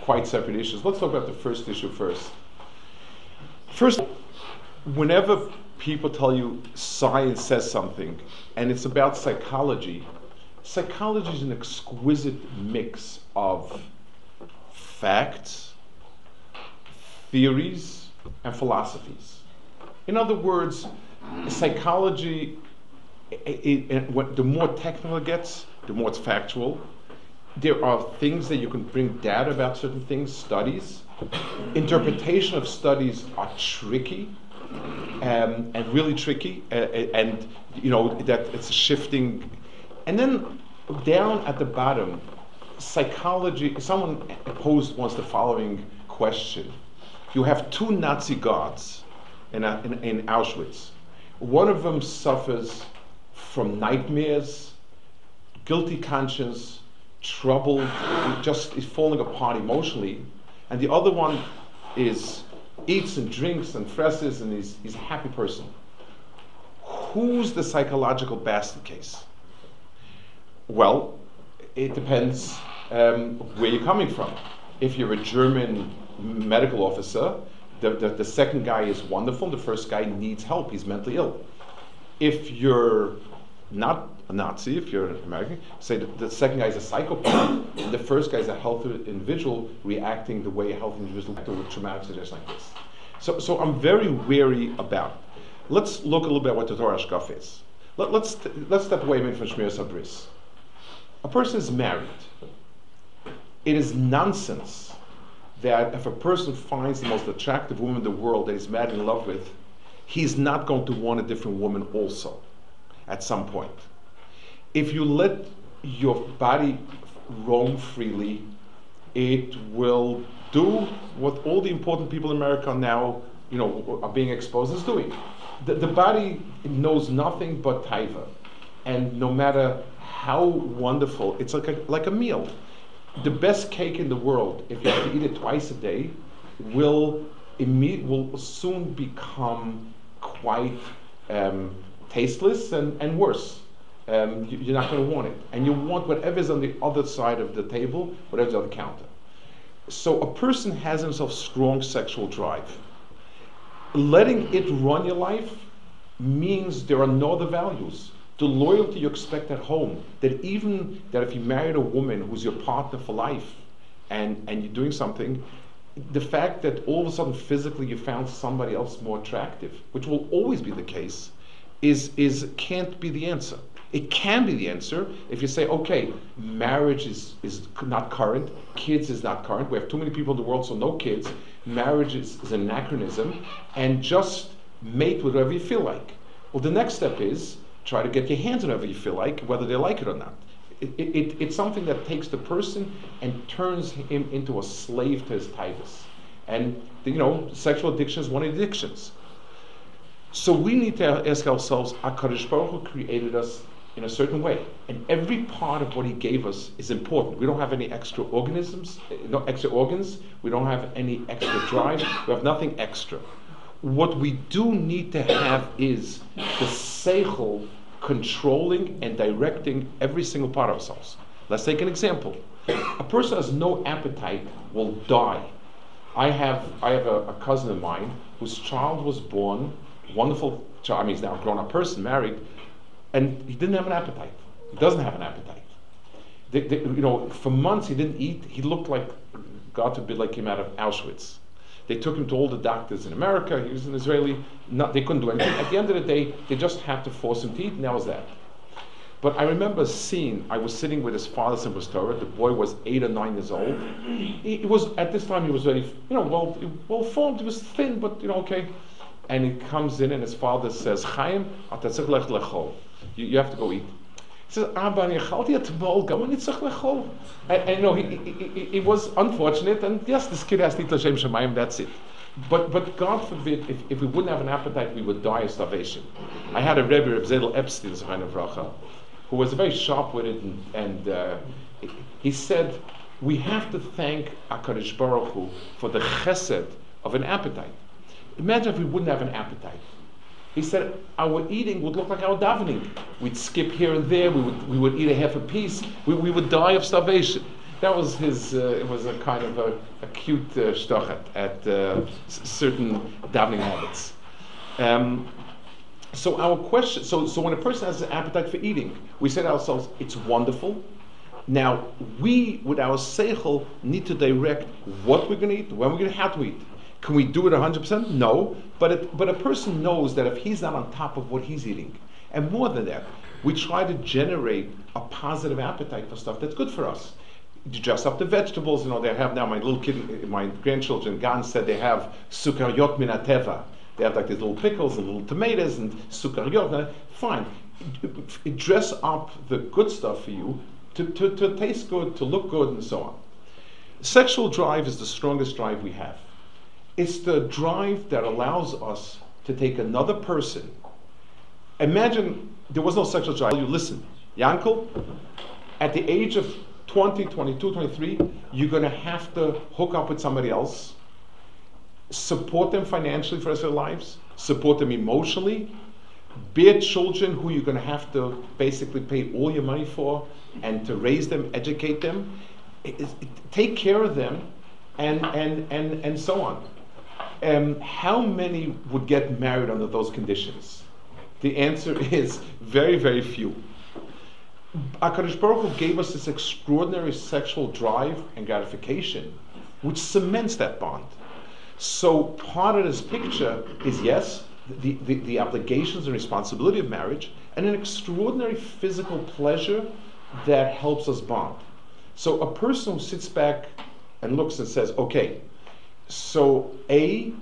quite separate issues. Let's talk about the first issue first. First, whenever people tell you science says something and it's about psychology, psychology is an exquisite mix of facts, theories, and philosophies. In other words, psychology, i i i- what, the more technical it gets, the more it's factual. There are things that you can bring data about certain things, studies. Interpretation of studies are tricky um, and really tricky, uh, and you know that it's a shifting. And then down at the bottom, psychology. Someone posed once the following question: You have two Nazi guards in, uh, in, in Auschwitz. One of them suffers from nightmares, guilty conscience, trouble, just is falling apart emotionally, and the other one is eats and drinks and fresses and he's, he's a happy person. Who's the psychological basket case? Well, it depends um, where you're coming from. If you're a German medical officer, the, the, the second guy is wonderful, the first guy needs help, he's mentally ill. If you're not a Nazi, if you're an American, say the, the second guy is a psychopath, and <coughs> the first guy is a healthy individual reacting the way a healthy individual reacts with traumatic situations like this. So, so I'm very wary about it. Let's look a little bit at what the Torah Shkaf is. Let, let's, let's step away from Shmir Sabris. A person is married. It is nonsense that if a person finds the most attractive woman in the world that he's mad in love with, he's not going to want a different woman also at some point. If you let your body roam freely, it will do what all the important people in America now, you know, are being exposed as doing. The, the body knows nothing but taiva, and no matter how wonderful, it's like a, like a meal. The best cake in the world, if you have to eat it twice a day, will imme- will soon become quite um, tasteless and, and worse. Um, you, you're not going to want it, and you want whatever's on the other side of the table, whatever's on the counter. So a person has himself strong sexual drive. Letting it run your life means there are no other values. The loyalty you expect at home, that even that if you married a woman who's your partner for life and, and you're doing something, the fact that all of a sudden physically you found somebody else more attractive, which will always be the case, is, is can't be the answer. It can be the answer if you say, okay, marriage is, is not current, kids is not current, we have too many people in the world, so no kids. Marriage is, is an anachronism, and just mate with whatever you feel like. Well, the next step is try to get your hands on whatever you feel like, whether they like it or not. It, it, it's something that takes the person and turns him into a slave to his tightness. And, you know, sexual addiction is one of the addictions. So we need to ask ourselves, HaKadosh Baruch Hu created us in a certain way. And every part of what he gave us is important. We don't have any extra organisms, eh, no extra organs. We don't have any extra drive. We have nothing extra. What we do need to have is the seichel controlling and directing every single part of ourselves. Let's take an example. A person has no appetite will die. I have I have a, a cousin of mine whose child was born, wonderful child. I mean, he's now a grown-up person, married, and he didn't have an appetite. He doesn't have an appetite. They, they, you know, for months he didn't eat. He looked like, God forbid, like came out of Auschwitz. They took him to all the doctors in America. He was an Israeli. Not, they couldn't do anything. At the end of the day, they just had to force him to eat, and that was that. But I remember seeing, I was sitting with his father, Simchas Torah. The boy was eight or nine years old. He, he was, at this time, he was very, you know, well, well formed. He was thin, but, you know, okay. And he comes in, and his father says, Chaim, you, you have to go eat. He says, Abba, אני אכלתי אתמול, גם אני צריך לאכול. And, and you know, he, he, he, he was unfortunate, and yes, this kid has to eat L'Shem Shemayim, that's it. But, but God forbid, if, if we wouldn't have an appetite, we would die of starvation. I had a Rebbe, Reb Zedel Epstein, Vracha, who was very sharp-witted, and, and uh, he said, we have to thank HaKadosh Baruch Hu for the chesed of an appetite. Imagine if we wouldn't have an appetite. He said our eating would look like our davening. We'd skip here and there. We would, we would eat a half a piece. We, we would die of starvation. That was his. Uh, it was a kind of a acute uh, stochet at uh, s- certain davening habits. Um, so our question. So so when a person has an appetite for eating, we say to ourselves, "It's wonderful." Now we, with our seichel, need to direct what we're going to eat, when we're going to, have to eat. Can we do it 100%? No. But, it, but a person knows that if he's not on top of what he's eating, and more than that, we try to generate a positive appetite for stuff that's good for us. You dress up the vegetables, you know, they have now, my little kid, my grandchildren, Gan said they have sukaryot minateva. They have like these little pickles and little tomatoes and sukaryot. Fine. Dress up the good stuff for you to, to, to taste good, to look good, and so on. Sexual drive is the strongest drive we have. It's the drive that allows us to take another person. Imagine there was no sexual drive. You listen, Yankel, at the age of 20, 22, 23, you're going to have to hook up with somebody else, support them financially for the rest of their lives, support them emotionally, bear children who you're going to have to basically pay all your money for and to raise them, educate them, take care of them, and, and, and, and so on. Um, how many would get married under those conditions? The answer <laughs> is very, very few. HaKadosh Baruch Hu gave us this extraordinary sexual drive and gratification, which cements that bond. So part of this picture is yes, the, the, the obligations and responsibility of marriage, and an extraordinary physical pleasure that helps us bond. So a person who sits back and looks and says, okay, so A,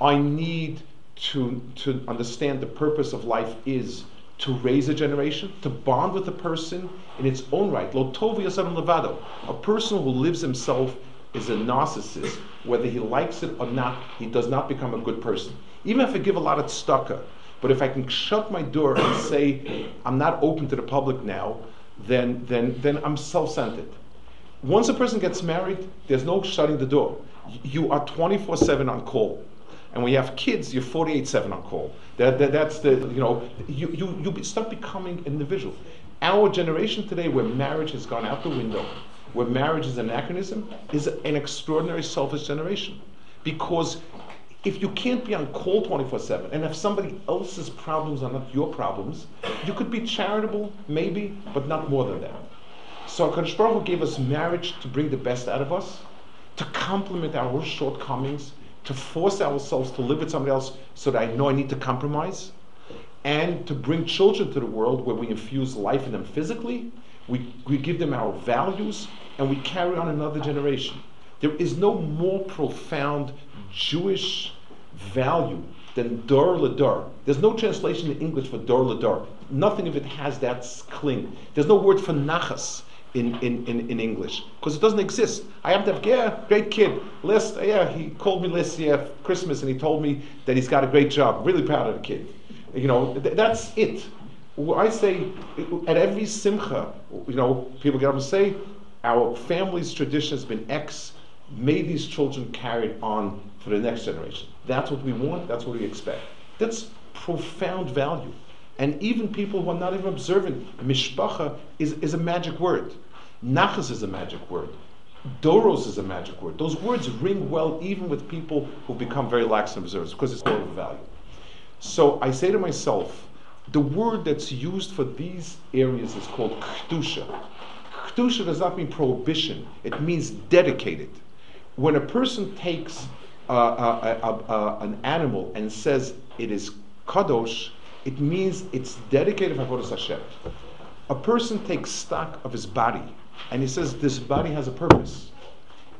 I need to, to understand the purpose of life is to raise a generation, to bond with a person in its own right. Lotovia Lotovi levado. A person who lives himself is a narcissist. Whether he likes it or not, he does not become a good person. Even if I give a lot of tzedakah, but if I can shut my door and say, I'm not open to the public now, then, then, then I'm self-centered. Once a person gets married, there's no shutting the door. You are 24-7 on call. And when you have kids, you're 48-7 on call. That, that, that's the, you know, you, you, you start becoming an individual. Our generation today, where marriage has gone out the window, where marriage is an anachronism, is an extraordinary selfish generation. Because if you can't be on call 24-7, and if somebody else's problems are not your problems, you could be charitable, maybe, but not more than that. So HaKadosh gave us marriage to bring the best out of us, to complement our shortcomings, to force ourselves to live with somebody else so that I know I need to compromise. and to bring children to the world where we infuse life in them physically, we, we give them our values, and we carry on another generation. There is no more profound Jewish value than Dor Lador. There's no translation in English for Dor Lador. Nothing of it has that cling. There's no word for nachas in, in, in, in English because it doesn't exist. I have to have, yeah, great kid. Last, yeah, he called me last year Christmas and he told me that he's got a great job. Really proud of the kid. You know, th- that's it. I say at every simcha, you know, people get up and say, our family's tradition has been X. May these children carry it on for the next generation. That's what we want. That's what we expect. That's profound value. And even people who are not even observant, mishpacha is, is a magic word. Nachas is a magic word. Doros is a magic word. Those words ring well even with people who become very lax and observers because it's of value. So I say to myself, the word that's used for these areas is called k'dusha. K'dusha does not mean prohibition, it means dedicated. When a person takes uh, uh, uh, uh an animal and says it is kadosh, it means it's dedicated for Avodah Hashem. A person takes stock of his body and he says this body has a purpose.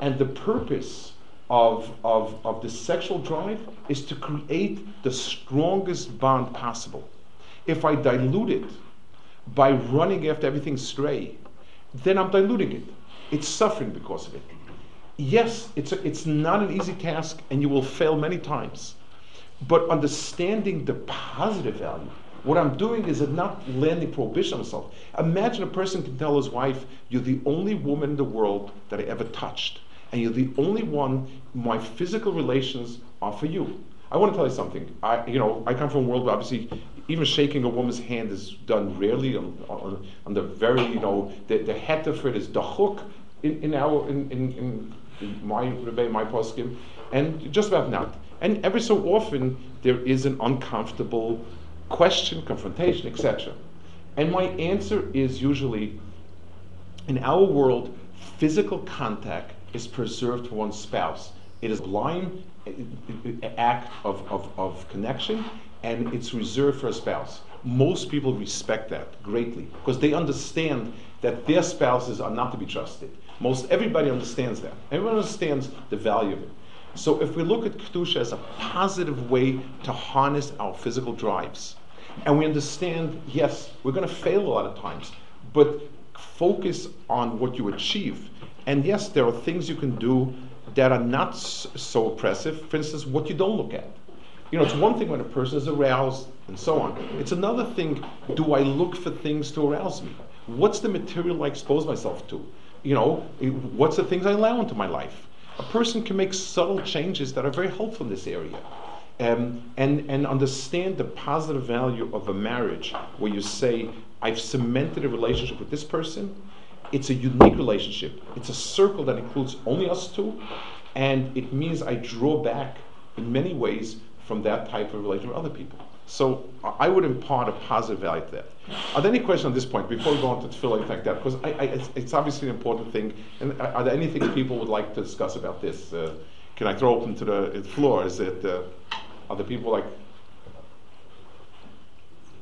And the purpose of, of, of the sexual drive is to create the strongest bond possible. If I dilute it by running after everything stray, then I'm diluting it. It's suffering because of it. Yes, it's, a, it's not an easy task and you will fail many times. But understanding the positive value, what I'm doing is I'm not landing prohibition on myself. Imagine a person can tell his wife, You're the only woman in the world that I ever touched. And you're the only one, my physical relations are for you. I want to tell you something. I, you know, I come from a world where obviously even shaking a woman's hand is done rarely on, on, on the very, you know, the, the heter for it is dachuk in, in our, in, in, in my my poskim, and just about not. And every so often, there is an uncomfortable question, confrontation, etc. And my answer is usually in our world, physical contact is preserved for one's spouse. It is a blind act of, of, of connection and it's reserved for a spouse. Most people respect that greatly because they understand that their spouses are not to be trusted. Most everybody understands that. Everyone understands the value of it. So if we look at Kedusha as a positive way to harness our physical drives, and we understand, yes, we're going to fail a lot of times, but focus on what you achieve. And yes, there are things you can do that are not so oppressive. For instance, what you don't look at. You know, it's one thing when a person is aroused and so on. It's another thing, do I look for things to arouse me? What's the material I expose myself to? You know, what's the things I allow into my life? A person can make subtle changes that are very helpful in this area. Um, and, and understand the positive value of a marriage where you say, I've cemented a relationship with this person. It's a unique relationship. It's a circle that includes only us two. And it means I draw back in many ways from that type of relationship with other people. So I would impart a positive value to that. Are there any questions on this point before we go on to tefillah, anything like that? Because it's, it's, obviously an important thing. And are there anything people would like to discuss about this? Uh, can I throw open to the floor? Is it uh, are the people like?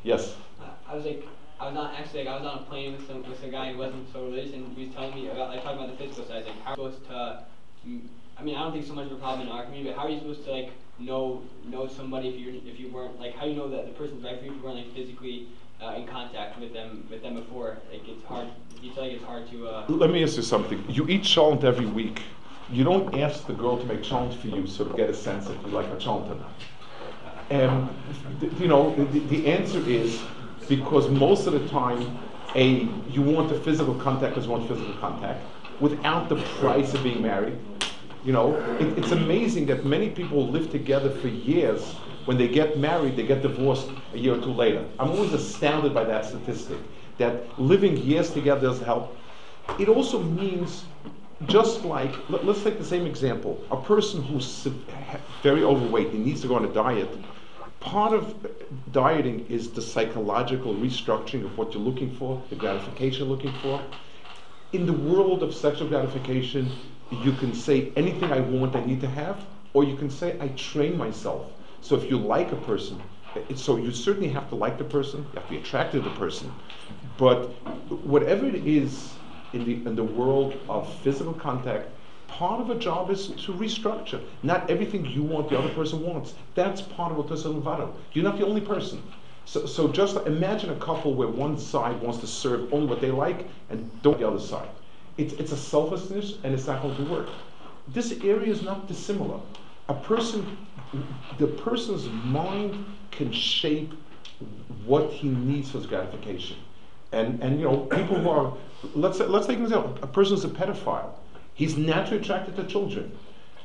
Yes. I was like, I was not actually like I was on a plane with some with a guy who wasn't so religious, and he was telling me about like talking about the physical side. Like, how are supposed to? I mean, I don't think so much of a problem in our community, but how are you supposed to like know know somebody if you if you weren't like how do you know that the person's right for you if you weren't like physically uh, in contact with them with them before? Hard. You feel like it's hard to. Uh, Let me ask you something. You eat cholent every week. You don't ask the girl to make cholent for you, so to get a sense if you like a cholent or not. And th- you know, the, the answer is because most of the time, a you want the physical contact because you want physical contact without the price of being married you know, it, it's amazing that many people live together for years. When they get married, they get divorced a year or two later. I'm always astounded by that statistic. That living years together doesn't help. It also means, just like, let, us take the same example. A person who's very overweight and needs to go on a diet. Part of uh, dieting is the psychological restructuring of what you're looking for, the gratification you're looking for. In the world of sexual gratification, you can say anything I want, I need to have, or you can say I train myself. So if you like a person, So you certainly have to like the person, you have to be attracted to the person, but whatever it is in the in the world of physical contact, part of a job is to restructure. Not everything you want, the other person wants. That's part of what what is Levado. You're not the only person. So, so just imagine a couple where one side wants to serve only what they like and don't the other side. It's, it's a selfishness and it's not going to work. This area is not dissimilar. A person, the person's mind can shape what he needs for his gratification. And, and you know, people who are, let's, let's take an example. A person's a pedophile. He's naturally attracted to children.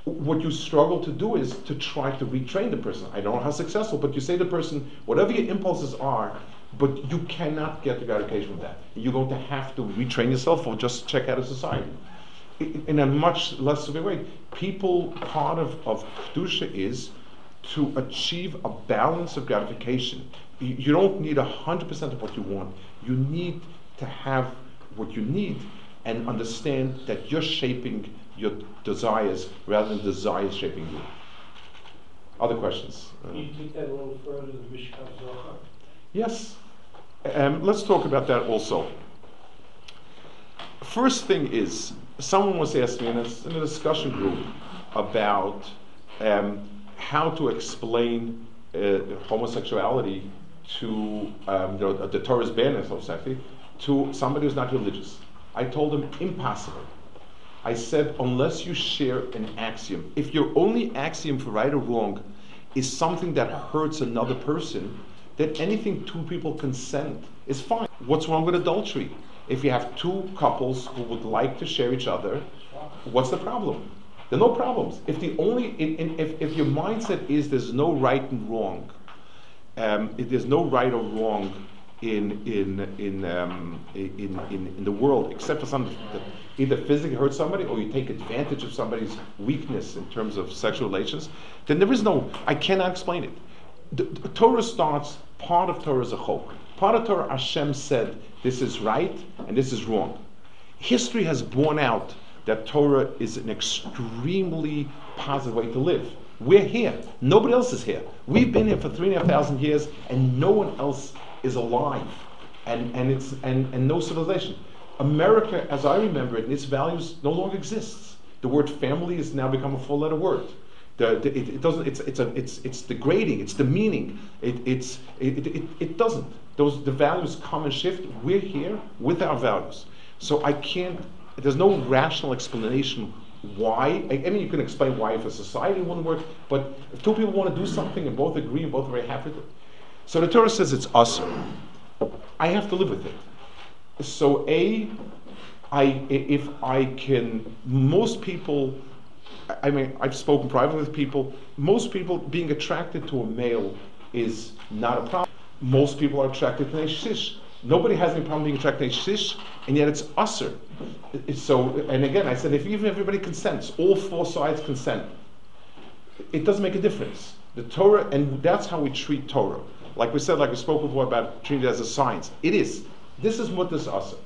What you struggle to do is to try to retrain the person. I don't know how successful, but you say to the person, whatever your impulses are, but you cannot get the gratification from that. You're going to have to retrain yourself or just check out of society. In a much less severe way, people, part of, of Kedusha is to achieve a balance of gratification. You, you don't need 100% of what you want. You need to have what you need and understand that you're shaping your desires rather than desires shaping you. Other questions? Can you take that a little further, the mishkav zachar? Yes. Um, let's talk about that also. First thing is, someone was asking me in a, in a discussion group about um, how to explain uh, homosexuality to um, the, the Torah's ban of homosexuality to somebody who's not religious. I told him impossible. I said unless you share an axiom, if your only axiom for right or wrong is something that hurts another person, then anything two people consent is fine. What's wrong with adultery? If you have two couples who would like to share each other, what's the problem? There are no problems. If the only in, in, if, if your mindset is there's no right and wrong, um, there's no right or wrong in in in, um, in, in in the world except for something that either physically hurts somebody or you take advantage of somebody's weakness in terms of sexual relations, then there is no. I cannot explain it. The, the Torah starts. Part of Torah is a chok. Part of Torah, Hashem said this is right and this is wrong. History has borne out that Torah is an extremely positive way to live. We're here. Nobody else is here. We've been here for three and a half thousand years, and no one else is alive. And, and, it's, and, and no civilization. America, as I remember it, and its values no longer exists. The word family has now become a four-letter word. The, the, it, it, doesn't. It's it's a, it's it's degrading. It's demeaning. It it's it, it, it doesn't. Those the values come and shift. We're here with our values. So I can't. There's no rational explanation why. I, I mean, you can explain why if a society wouldn't work, but if two people want to do something and both agree and both are very happy with it. So the Torah says it's us. I have to live with it. So a, I if I can, most people. I mean, I've spoken privately with people. Most people being attracted to a male is not a problem. Most people are attracted to a shish. Nobody has any problem being attracted to a shish, and yet it's usser. So, and again, I said if even everybody consents, all four sides consent, it doesn't make a difference. The Torah, and that's how we treat Torah. Like we said, like we spoke before about treating it as a science. It is. This is what this usher.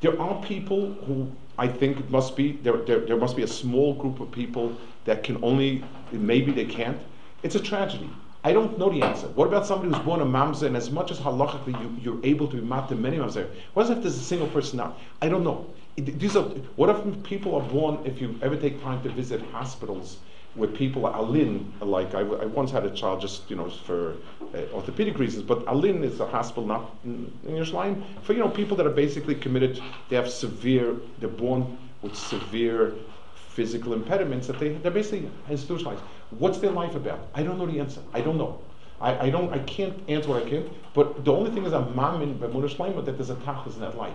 There are people who I think must be there, there, there must be a small group of people that can only maybe they can't. It's a tragedy. I don't know the answer. What about somebody who's born a mamzer and as much as halachically you, you're able to be mat to many mamzer? What if there's a single person now? I don't know. It, these are what if people are born? If you ever take time to visit hospitals where people ALYN, like I, I once had a child just you know for uh, orthopedic reasons, but ALYN is a hospital not in, Yerushalayim for you know people that are basically committed. They have severe. They're born with severe physical impediments that they they're basically institutionalized. What's their life about? I don't know the answer. I don't know. I, I don't. I can't answer what I can't. But the only thing is, I'm mamin shleima that there's a tachlis in that life.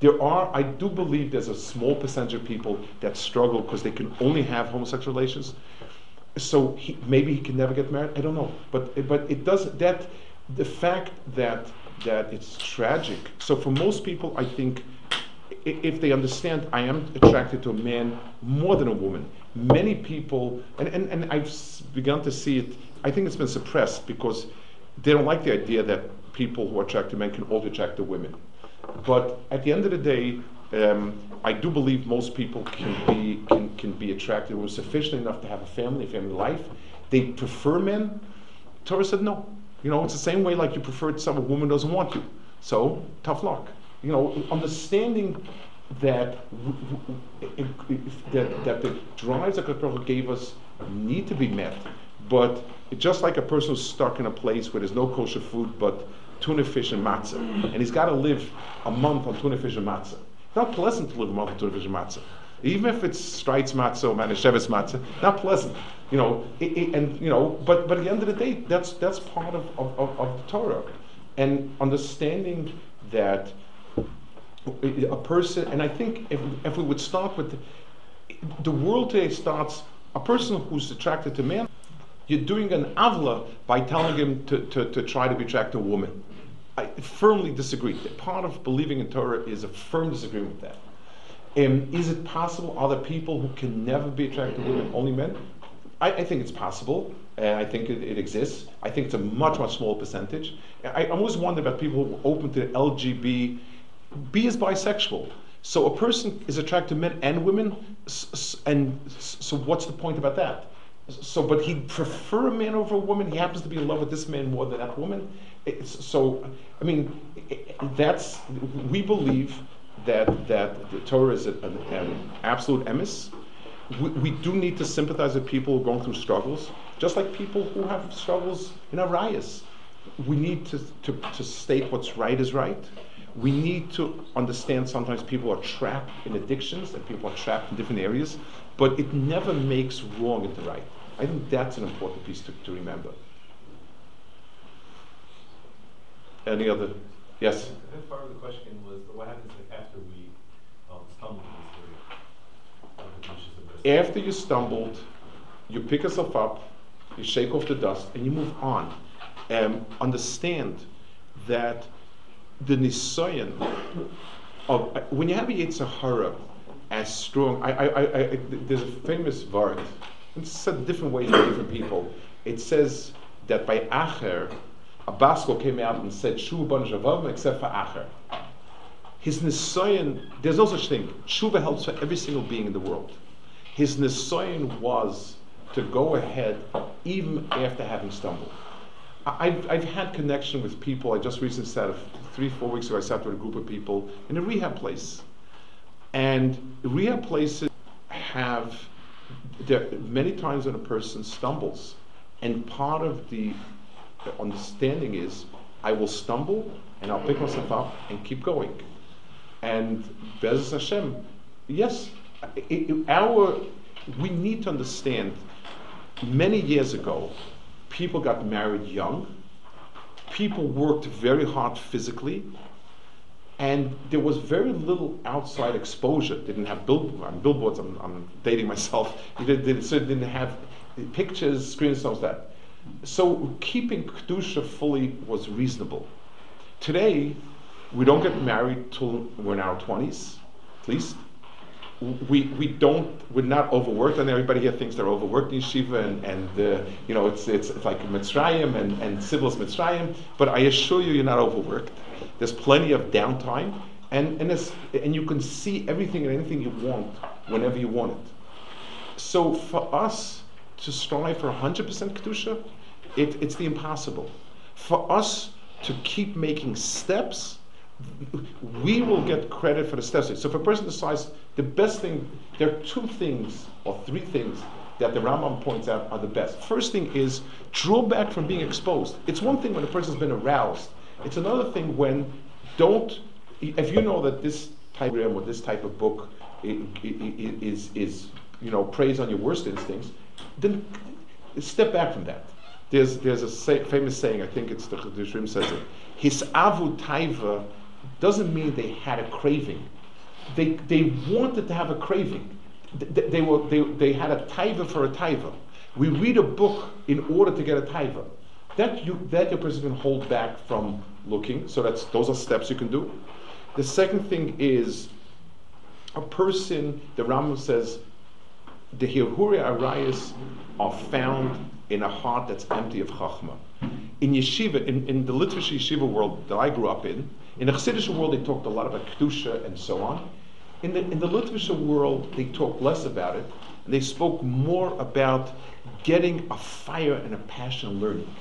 There are, I do believe there's a small percentage of people that struggle because they can only have homosexual relations. So he, maybe he can never get married. I don't know. But but it does that the fact that that it's tragic. So for most people, I think if they understand, I am attracted to a man more than a woman. Many people, and, and, and I've begun to see it, I think it's been suppressed because they don't like the idea that people who are attracted to men can also attract to women. But at the end of the day, um, I do believe most people can be can, can be attracted women sufficient enough to have a family, a family life. They prefer men. Torah said no. You know, it's the same way like you prefer some a woman doesn't want you. So tough luck. You know, understanding that that, that the drives that God gave us need to be met, but it's just like a person who's stuck in a place where there's no kosher food but tuna fish and matzah, mm. and he's got to live a month on tuna fish and matzah. It's not pleasant to live a month on tuna fish and matzah. Even if it's Streit's matzah or Manischewitz matzah, not pleasant, you know. It, it, and you know, but but at the end of the day, that's that's part of, of, of, of the Torah, and understanding that a person, and I think if, if we would start with the, the world today starts a person who's attracted to man, you're doing an avla by telling him to, to, to try to be attracted to a woman. I firmly disagree. Part of believing in Torah is a firm disagreement with that. Um, is it possible? Are there people who can never be attracted to women, only men? I, I think it's possible, and I think it, it, exists. I think it's a much, much smaller percentage. I, I always wonder about people who are open to LGB B is bisexual. So a person is attracted to men and women, and so what's the point about that? So, but he'd prefer a man over a woman. He happens to be in love with this man more than that woman. It's, so, I mean, that's we believe that that the Torah is an, an absolute emis. We, we, do need to sympathize with people who are going through struggles, just like people who have struggles in Arias. We need to, to, to state what's right is right we need to understand sometimes people are trapped in addictions and people are trapped in different areas, but it never makes wrong into right. I think that's an important piece to, to remember. Any other? Yes? I think part of the question was what happens after we um, stumble in this area? After you stumbled, you pick yourself up, you shake off the dust, and you move on. And understand that the nisayan of when you have a Yitzhahara as strong. I, I, I, there's a famous word. It's said different ways by different people. It says that by Acher, a Basco came out and said Shuva Bon except for Acher. His nisayan, there's no such thing. Shuva helps for every single being in the world. His nisayan was to go ahead even after having stumbled. I've, I've had connection with people. I just recently sat, three, four weeks ago, I sat with a group of people in a rehab place. And rehab places have, many times when a person stumbles, and part of the understanding is, I will stumble and I'll pick myself up and keep going. And Bez Hashem, yes, it, it, our, we need to understand, many years ago, people got married young, people worked very hard physically, and there was very little outside exposure. They didn't have bill, billboards, I'm, I'm, dating myself. <laughs> They, they, they didn't have pictures, screens, stuff like that. So keeping Kedusha fully was reasonable. Today, we don't get married till we're in our 20s, at least we, we don't we're not overworked and everybody here thinks they're overworked in yeshiva and, and uh, you know it's, it's, it's like Mitzrayim and, and sivlos Mitzrayim but I assure you you're not overworked. There's plenty of downtime and, and, and you can see everything and anything you want whenever you want it. So for us to strive for 100% Kedusha it, it's the impossible. For us to keep making steps we will get credit for the steps. So if a person decides the best thing, there are two things or three things that the Rambam points out are the best. First thing is draw back from being exposed. It's one thing when a person's been aroused. It's another thing when don't, if you know that this type of or this type of book is, is you know, preys on your worst instincts, then step back from that. There's, there's a say, famous saying, I think it's the Chiddushei HaRim says it, his avu taiva doesn't mean they had a craving. They, they wanted to have a craving. They, they, were, they, they had a taiva for a taiva. We read a book in order to get a taiva. That you that your person can hold back from looking. So that's those are steps you can do. The second thing is a person. The Rambam says the hirhuri arayas are found in a heart that's empty of chachma. In yeshiva, in, in the Litvish yeshiva world that I grew up in, in the Chassidish world, they talked a lot about Kedusha and so on. In the, in the Litvish world, they talked less about it, and they spoke more about getting a fire and a passion learning.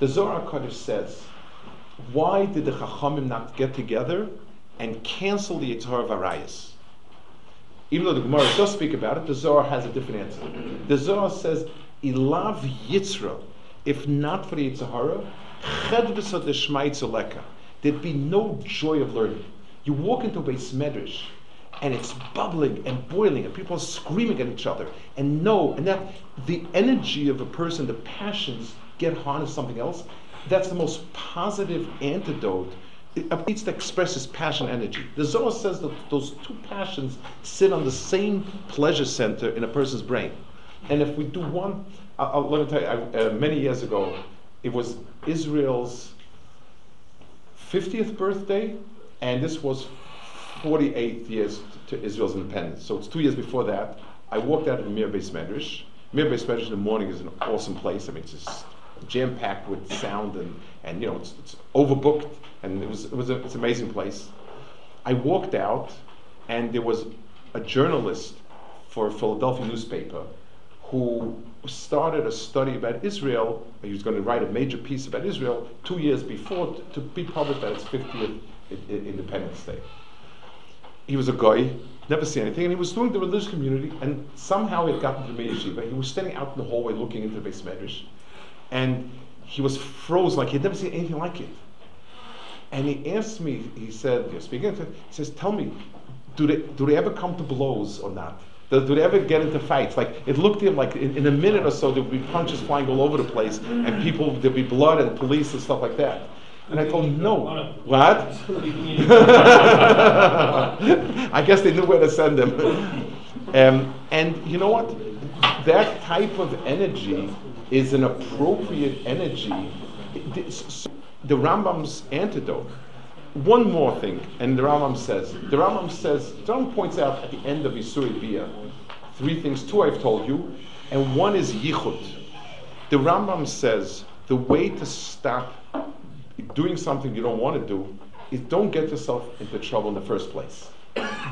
The Zohar Kodesh says, why did the Chachamim not get together and cancel the Yitzhar of Arayas? Even though the Gemara does speak about it, the Zohar has a different answer. The Zohar says, Ilav Yitzra, if not for the Yitzhara, Chedvesa de Shmaitzeleka, there'd be no joy of learning. You walk into a beis medrash, and it's bubbling and boiling, and people are screaming at each other, and no, and that the energy of a person, the passions get harnessed something else. That's the most positive antidote. It needs to express his passion energy. The Zohar says that those two passions sit on the same pleasure center in a person's brain. And if we do one, I'll, I'll- let me tell you, I, uh, many years ago, it was Israel's 50th birthday, and this was 48 years to Israel's independence. So it's two years before that. I walked out of Mir Beis Medrash. Mir Beis Medrash in the morning is an awesome place. I mean, it's just jam packed with sound and, and you know, it's, it's overbooked, and it was, it was a, it's an amazing place. I walked out, and there was a journalist for a Philadelphia newspaper who started a study about Israel. He was going to write a major piece about Israel two years before t- to be published at its 50th I- I- Independence Day. He was a guy, never seen anything, and he was doing the religious community, and somehow he had gotten to the yeshiva. He was standing out in the hallway looking into the beis medrash, and he was frozen like he'd never seen anything like it. And he asked me, he said, you're speaking he says, tell me, do they, do they ever come to blows or not? Do, they ever get into fights? Like, it looked to him like in, in a minute or so, there'd be punches flying all over the place, and people, there'd be blood and police and stuff like that. And I told him, no. What? <laughs> I guess they knew where to send him. Um, and you know what? That type of energy is an appropriate energy. The Rambam's antidote. One more thing, and the Rambam says, the Rambam says, the Rambam points out at the end of Issurei Biah, three things, two I've told you, and one is Yichud. The Rambam says, the way to stop doing something you don't want to do is don't get yourself into trouble in the first place.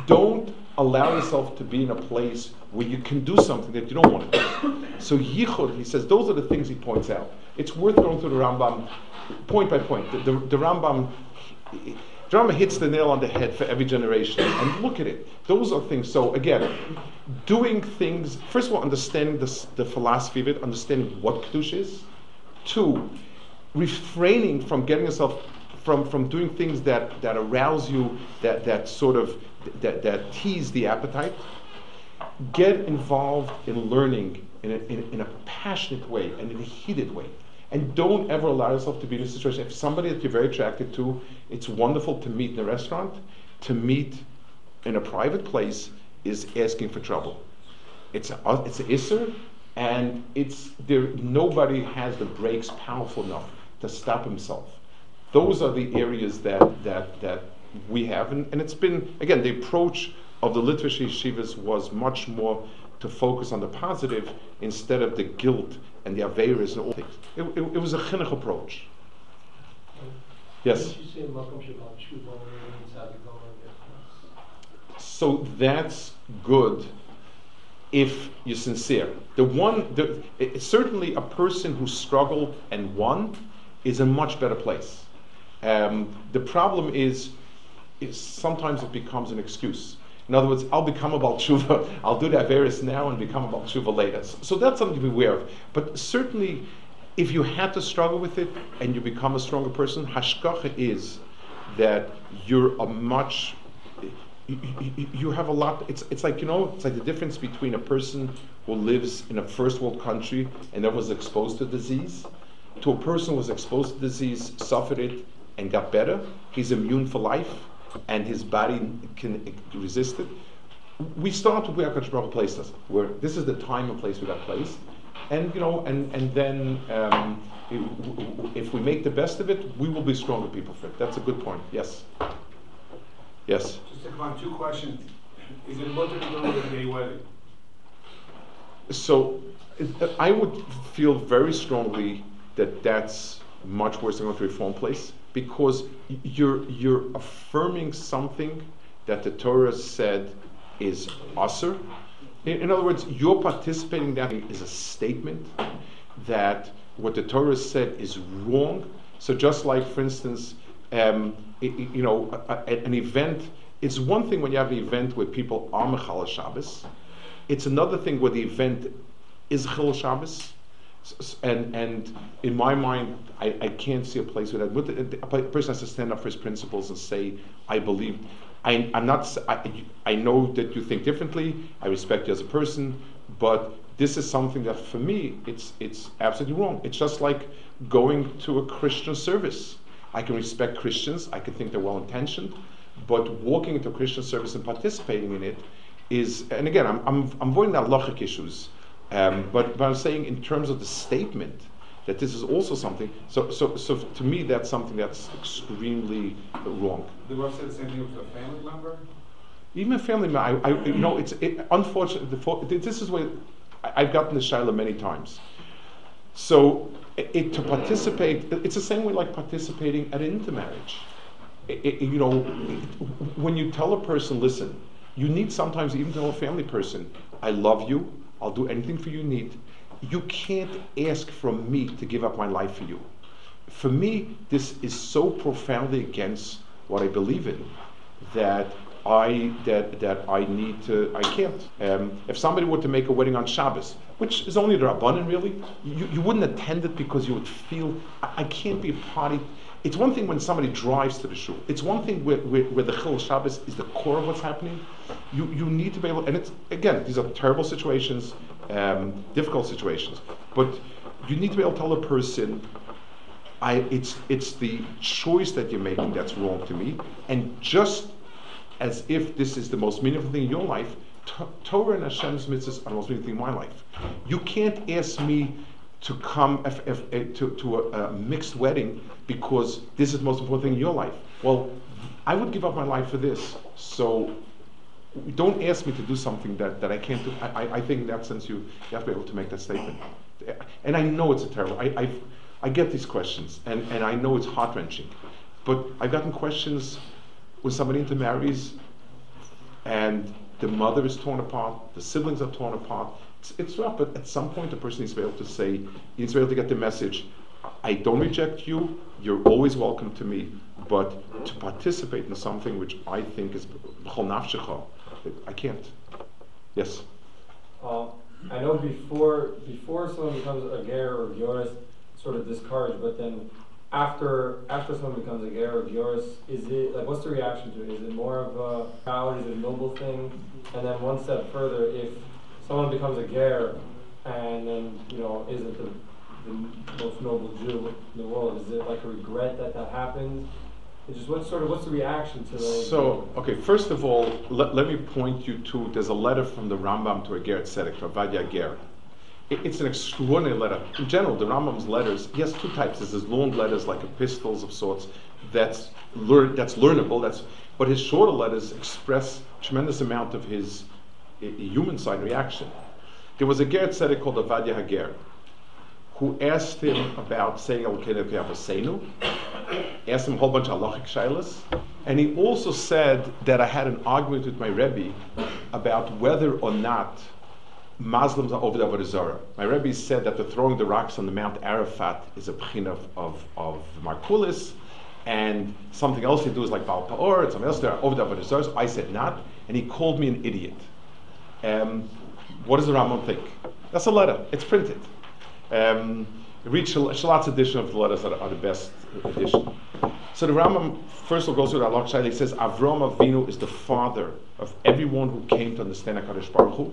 Don't allow yourself to be in a place where you can do something that you don't want to do. So yichud, he says, those are the things he points out. It's worth going through the Rambam point by point. The, the, the Rambam, Rambam hits the nail on the head for every generation. And look at it. Those are things. So again, doing things. First of all, understanding the, the philosophy of it, understanding what kedusha is. Two, refraining from getting yourself from, from doing things that, that arouse you, that, that sort of that, that tease the appetite. Get involved in learning in a, in, in a passionate way and in a heated way. And don't ever allow yourself to be in a situation. If somebody that you're very attracted to, it's wonderful to meet in a restaurant. To meet in a private place is asking for trouble. It's a, it's an isser, and it's there. Nobody has the brakes powerful enough to stop himself. Those are the areas that that that we have, and, and it's been again the approach of the Litvish yeshivas was much more to focus on the positive instead of the guilt and the averas and all things. It, it, it was a chinuch approach. Yes. Didn't you say Malcolm Shabbat Tshuva means how to go and get So that's good if you're sincere. The one, the, it- certainly a person who struggled and won is a much better place. Um, the problem is, is sometimes it becomes an excuse. In other words, I'll become a Baal Tshuva, <laughs> I'll do that various now and become a Baal Tshuva later. So, so that's something to be aware of. But certainly, if you had to struggle with it and you become a stronger person, hashkacha is that you're a much you, you, you have a lot it's, it's like you know it's like the difference between a person who lives in a first world country and then was exposed to disease to a person who was exposed to disease suffered it and got better he's immune for life and his body can resist it. We start with where Akash Baruch placed us where this is the time and place we got placed. And you know and, and then um, if we make the best of it we will be stronger people for it. That's a good point. Yes. Yes. Just to come on, two questions. Is it mutter to go to a gay wedding? So I would feel very strongly that that's much worse than going to a reform place because you're you're affirming something that the Torah said is usher. In, in other words, you're participating in that is a statement that what the Torah said is wrong. So just like, for instance, um, i- i- you know, a- a- an event. It's one thing when you have an event where people are Mechal Shabbos. It's another thing where the event is Chil Shabbos. And, and in my mind, I, I can't see a place where that. A person has to stand up for his principles and say, I believe. I, I'm not. I, I know that you think differently. I respect you as a person, but this is something that for me, it's it's absolutely wrong. It's just like going to a Christian service. I can respect Christians. I can think they're well intentioned, but walking into a Christian service and participating in it is. And again, I'm I'm, I'm avoiding the halachic issues, um, but but I'm saying in terms of the statement that this is also something. So so so to me, that's something that's extremely wrong. The Rav said the same thing with a family member? Even a family member, I, I, you know, it's it, unfortunate. The, this is where I've gotten the shaila many times. So, it, it- to participate, it's the same way like participating at an intermarriage. It- you know, when you tell a person, listen, you need sometimes even tell a family person, I love you, I'll do anything for you need. You can't ask from me to give up my life for you. For me, this is so profoundly against what I believe in that I that that I need to I can't. Um, if somebody were to make a wedding on Shabbos, which is only the rabbanon really, you, you wouldn't attend it because you would feel I, I can't be a party. It's one thing when somebody drives to the shul. It's one thing where, where, where the Chil Shabbos is the core of what's happening. You you need to be able, and it's again these are terrible situations, um, difficult situations, but you need to be able to tell a person I, it's, it's the choice that you're making that's wrong to me. And just as if this is the most meaningful thing in your life, T- Torah and Hashem's mitzvahs are the most meaningful thing in my life. You can't ask me to come eh, to, to a, a mixed wedding because this is the most important thing in your life. Well, I would give up my life for this. So don't ask me to do something that, that I can't do. I, I, think in that sense you, you have to be able to make that statement. And I know it's a terrible, I, I, I get these questions and, and I know it's heart wrenching. But I've gotten questions when somebody intermarries and the mother is torn apart, the siblings are torn apart. It's, it's rough, but at some point the person needs to be able to say, needs to be able to get the message, I don't reject you, you're always welcome to me, but to participate in something which I think is I can't. Yes? Uh, I know before before someone becomes a ger or gioris, sort of discouraged, but then after after someone becomes a ger or gioris, is it like what's the reaction to it? Is it more of a proud, is it a noble thing? And then one step further, if someone becomes a ger and then you know isn't the, the most noble Jew in the world, is it like a regret that that happened? It's just what sort of what's the reaction to the So, okay, first of all, let, let me point you to, there's a letter from the Rambam to a Ger Tzedek, to Avadia Ger. It, it's an extraordinary letter. In general, the Rambam's letters, he has two types. There's his long letters, like epistles of sorts, that's, learn, that's learnable, that's, but his shorter letters express tremendous amount of his uh, human side reaction. There was a Ger Tzedek called Avadia Hager, who asked him about saying Al Avasenu, asked him a whole bunch of halachic shaylas, and he also said that I had an argument with my Rebbe about whether or not Muslims are over the Avodah. My Rebbe said that the throwing the rocks on the Mount Arafat is a pchin of, of, of Markulis, and something else they do is like Baal Pa'or, and something else they're over the Avodah I said not, and he called me an idiot. Um, what does the Rambam think? That's a letter. It's printed. Um, read Shal- Shilat's edition of the letters are, are the best edition. So the Rambam first of all goes through the Alok He says Avram Avinu is the father of everyone who came to understand Hakadosh Baruch Hu.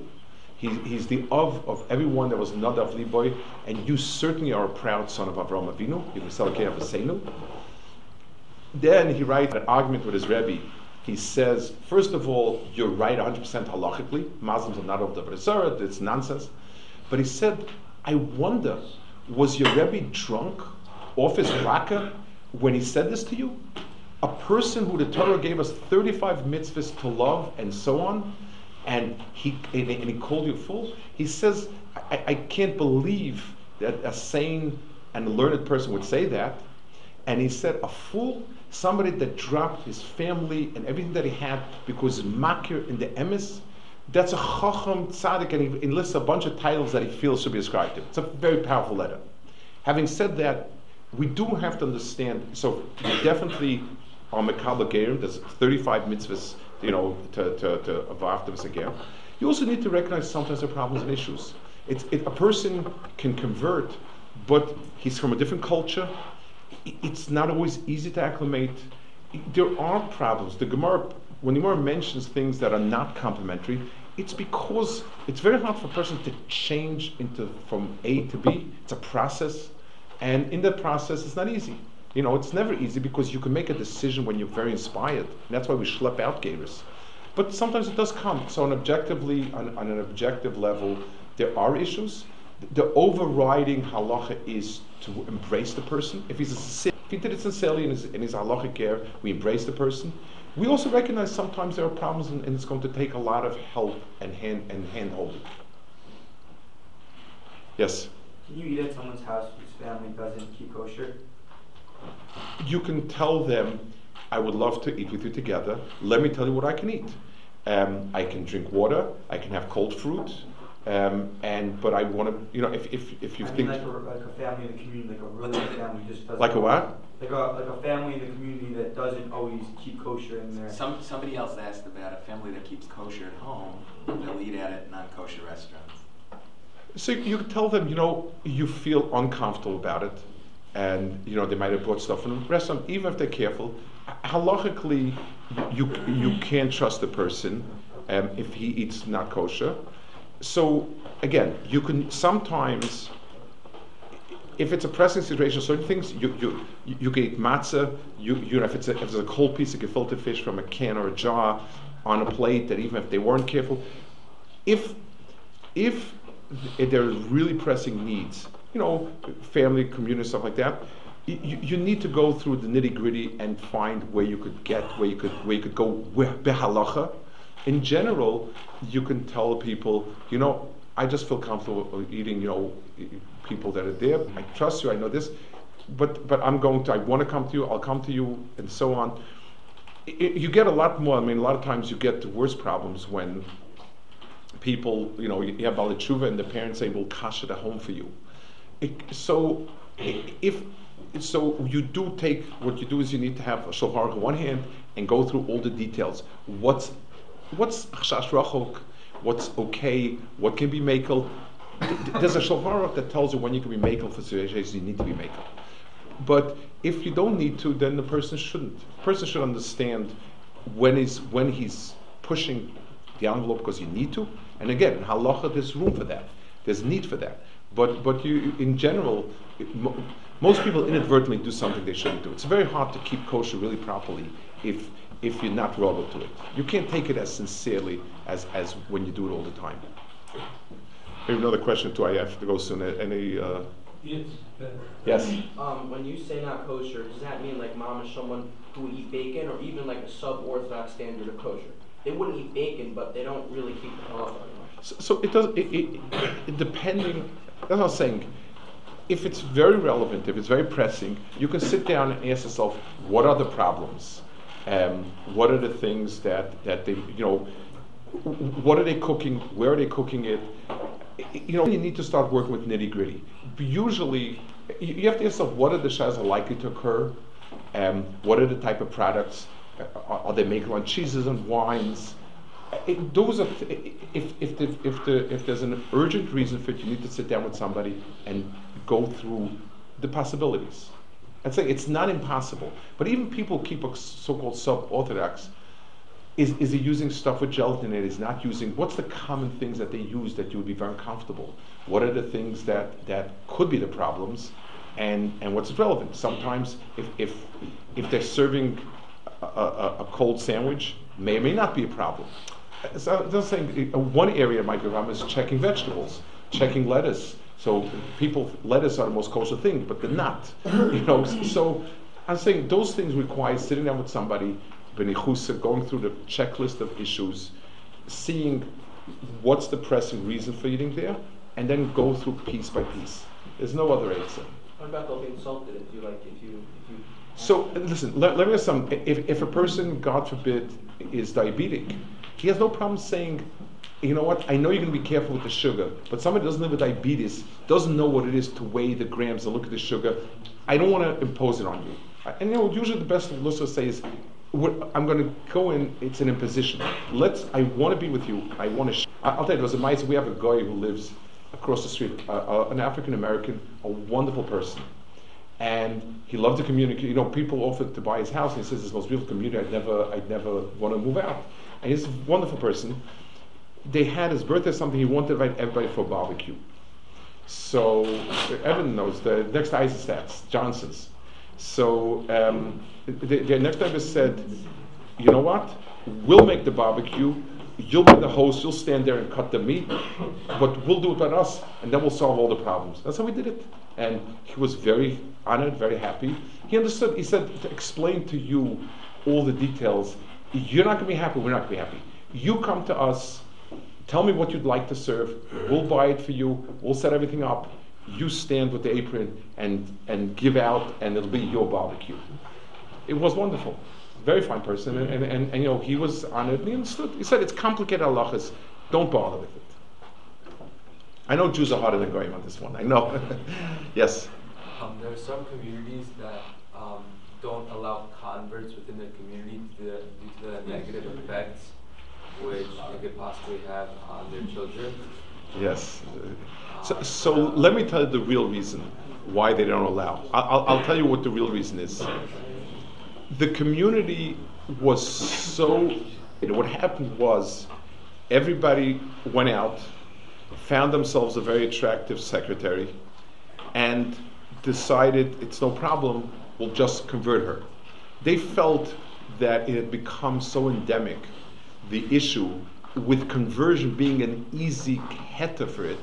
He, he's the of of everyone that was not of Liboy, and you certainly are a proud son of Avram Avinu. You can sell Avasenu. Then he writes an argument with his Rebbe. He says, first of all, you're right 100% halachically. Muslims are not of the Avodah It's nonsense. But he said, I wonder, was your Rebbe drunk off his raka when he said this to you? A person who the Torah gave us 35 mitzvahs to love and so on, and he, and, and he called you a fool? He says, I, I can't believe that a sane and learned person would say that. And he said, a fool, somebody that dropped his family and everything that he had because makir in the emes, that's a chacham tzaddik, and he, he lists a bunch of titles that he feels should be ascribed to. It's a very powerful letter. Having said that, we do have to understand. So definitely are mekabel. There's 35 mitzvahs, you know, to to to again. You also need to recognize sometimes are problems and issues. It's, it, a person can convert, but he's from a different culture. It's not always easy to acclimate. There are problems. The Gemara, when the Gemara mentions things that are not complementary, it's because it's very hard for a person to change into from A to B. It's a process, and in that process, it's not easy. You know, it's never easy because you can make a decision when you're very inspired. That's why we schlep out gators. But sometimes it does come. So, on objectively, on, on an objective level, there are issues. The overriding halacha is to embrace the person. If he's a if he did it sincerely in his, in his halachic care, we embrace the person. We also recognize sometimes there are problems, and, and it's going to take a lot of help and hand and hand holding. Yes. Can you eat at someone's house whose family doesn't keep kosher? you can tell them, I would love to eat with you together. Let me tell you what I can eat. Um, I can drink water. I can have cold fruit. Um, and but I want to, you know, if if, if you I think mean, like a, like a family in the community, like a really family, just doesn't. Like a what? Like a like a family in the community that doesn't always keep kosher in there. Some, somebody else asked about a family that keeps kosher at home, they'll eat at at non-kosher restaurants. So you tell them, you know, you feel uncomfortable about it, and you know they might have brought stuff from the restaurant. Even if they're careful, halachically, you you, you can't trust the person um, if he eats not kosher. So again, you can sometimes, if it's a pressing situation, certain things you you you can eat matzah. You you know if it's a, if it's a cold piece of gefilte fish from a can or a jar on a plate that even if they weren't careful, if if th- there are really pressing needs, you know, family, community, stuff like that, you, you need to go through the nitty gritty and find where you could get, where you could, where you could go where- behalacha. In general, you can tell people, you know, I just feel comfortable eating, you know, people that are there. I trust you. I know this, but but I'm going to. I want to come to you. I'll come to you, and so on. I- I- you get a lot more. I mean, a lot of times you get the worst problems when people, you know, you have Balitshuva and the parents say, we'll cash it at home for you. It, so, if, so you do take, what you do is you need to have a Aruch in one hand and go through all the details. What's, what's Chash Rachok, what's okay, what can be makel. Th- th- There's a Shulchan Aruch that tells you when you can be makel for situations you need to be makel. But if you don't need to, then the person shouldn't. The person should understand when he's when he's pushing the envelope because you need to. And again, in halacha, there's room for that. There's need for that. But but you, in general, it, mo- most people inadvertently do something they shouldn't do. It's very hard to keep kosher really properly if if you're not rubber to it. You can't take it as sincerely as as when you do it all the time. Maybe another question too. I have to go soon. Any? Uh, Yes. yes. Um, when you say not kosher, does that mean like mom is someone who would eat bacon, or even like a sub-orthodox standard of kosher? They wouldn't eat bacon, but they don't really keep the halacha very much. So, so it does. It, it, it depending. That's what I'm saying. If it's very relevant, if it's very pressing, you can sit down and ask yourself, what are the problems? Um, what are the things that that they, you know, what are they cooking? Where are they cooking it? You know, you need to start working with nitty gritty. Usually, you have to ask yourself, what are the shas are likely to occur? Um, what are the type of products? Uh, Are, are they making on cheeses and wines? It, those are th- if if the, if the if there's an urgent reason for it, you need to sit down with somebody and go through the possibilities. I'd say it's not impossible, but even people keep a so-called sub-orthodox. Is, is he using stuff with gelatin in it? Is not using. What's the common things that they use that you would be very comfortable? What are the things that that could be the problems, and and what's relevant? Sometimes if if if they're serving a, a, a cold sandwich, may or may not be a problem. So I'm saying, uh, one area might be a problem is checking vegetables, checking lettuce. So people, lettuce are the most kosher thing, but they're not. You know, so I'm saying those things require sitting down with somebody, benichusa, going through the checklist of issues, seeing what's the pressing reason for eating there, and then go through piece by piece. There's no other answer. What about they'll be insulted if you like if you if you So listen, let, let me ask some. If, if a person, God forbid, is diabetic, he has no problem saying, you know what? I know you're going to be careful with the sugar, but somebody doesn't live with diabetes, doesn't know what it is to weigh the grams and look at the sugar. I don't want to impose it on you. And you know, usually the best Lussa say is, I'm going to go in. It's an imposition. Let's. I want to be with you. I want to. Sh- I'll tell you, it was a amazing. We have a guy who lives across the street, uh, uh, an African American, a wonderful person, and he loved to communicate. You know, people offered to buy his house, and he says, "It's the most beautiful community. I'd never, I'd never want to move out." And he's a wonderful person. They had his birthday, something he wanted to invite everybody for a barbecue. So Evan knows the next to Eisenstadt's, Johnson's. So um, the, the next neighbor said, "You know what? We'll make the barbecue. You'll be the host. You'll stand there and cut the meat, but we'll do it by us, and then we'll solve all the problems." That's how we did it. And he was very honored, very happy. He understood. He said to explain to you all the details. You're not going to be happy. We're not going to be happy. You come to us. Tell me what you'd like to serve. We'll buy it for you. We'll set everything up. You stand with the apron and, and give out, and it'll be your barbecue. It was wonderful. Very fine person. And, and, and, and you know, he was honored and he understood. He said, It's complicated halachas. Don't bother with it. I know Jews are harder than Goyim on this one. I know. <laughs> yes? Um, there are some communities that um, don't allow converts within the community due to the, due to the negative effects which they could possibly have on their children. Yes. So, so let me tell you the real reason why they don't allow. I'll, I'll tell you what the real reason is. The community was so. What happened was everybody went out, found themselves a very attractive secretary, and decided it's no problem, we'll just convert her. They felt that it had become so endemic, the issue, with conversion being an easy keta for it,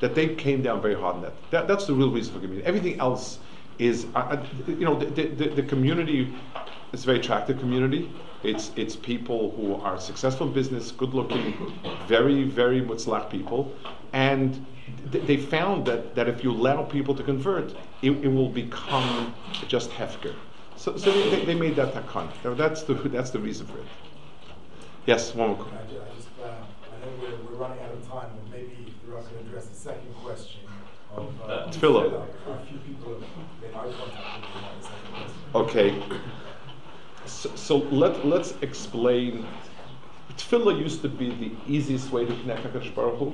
that they came down very hard on that. that that's the real reason for community. Everything else is, uh, you know, the, the, the community is a very attractive community. It's, it's people who are successful in business, good looking, very, very mutzlach people. And th- they found that, that if you allow people to convert, it, it will become just hefker. So, so they, they made that takon. That's the, that's the reason for it. Yes, one more. I ju- I just, uh, I know we're, we're running out of time, but maybe if I could address the second question of uh, Tefillah. A few people have eye contact with the second question. Okay. So, so let, let's explain. Tefillah used to be the easiest way to connect HaKadosh Baruch Hu.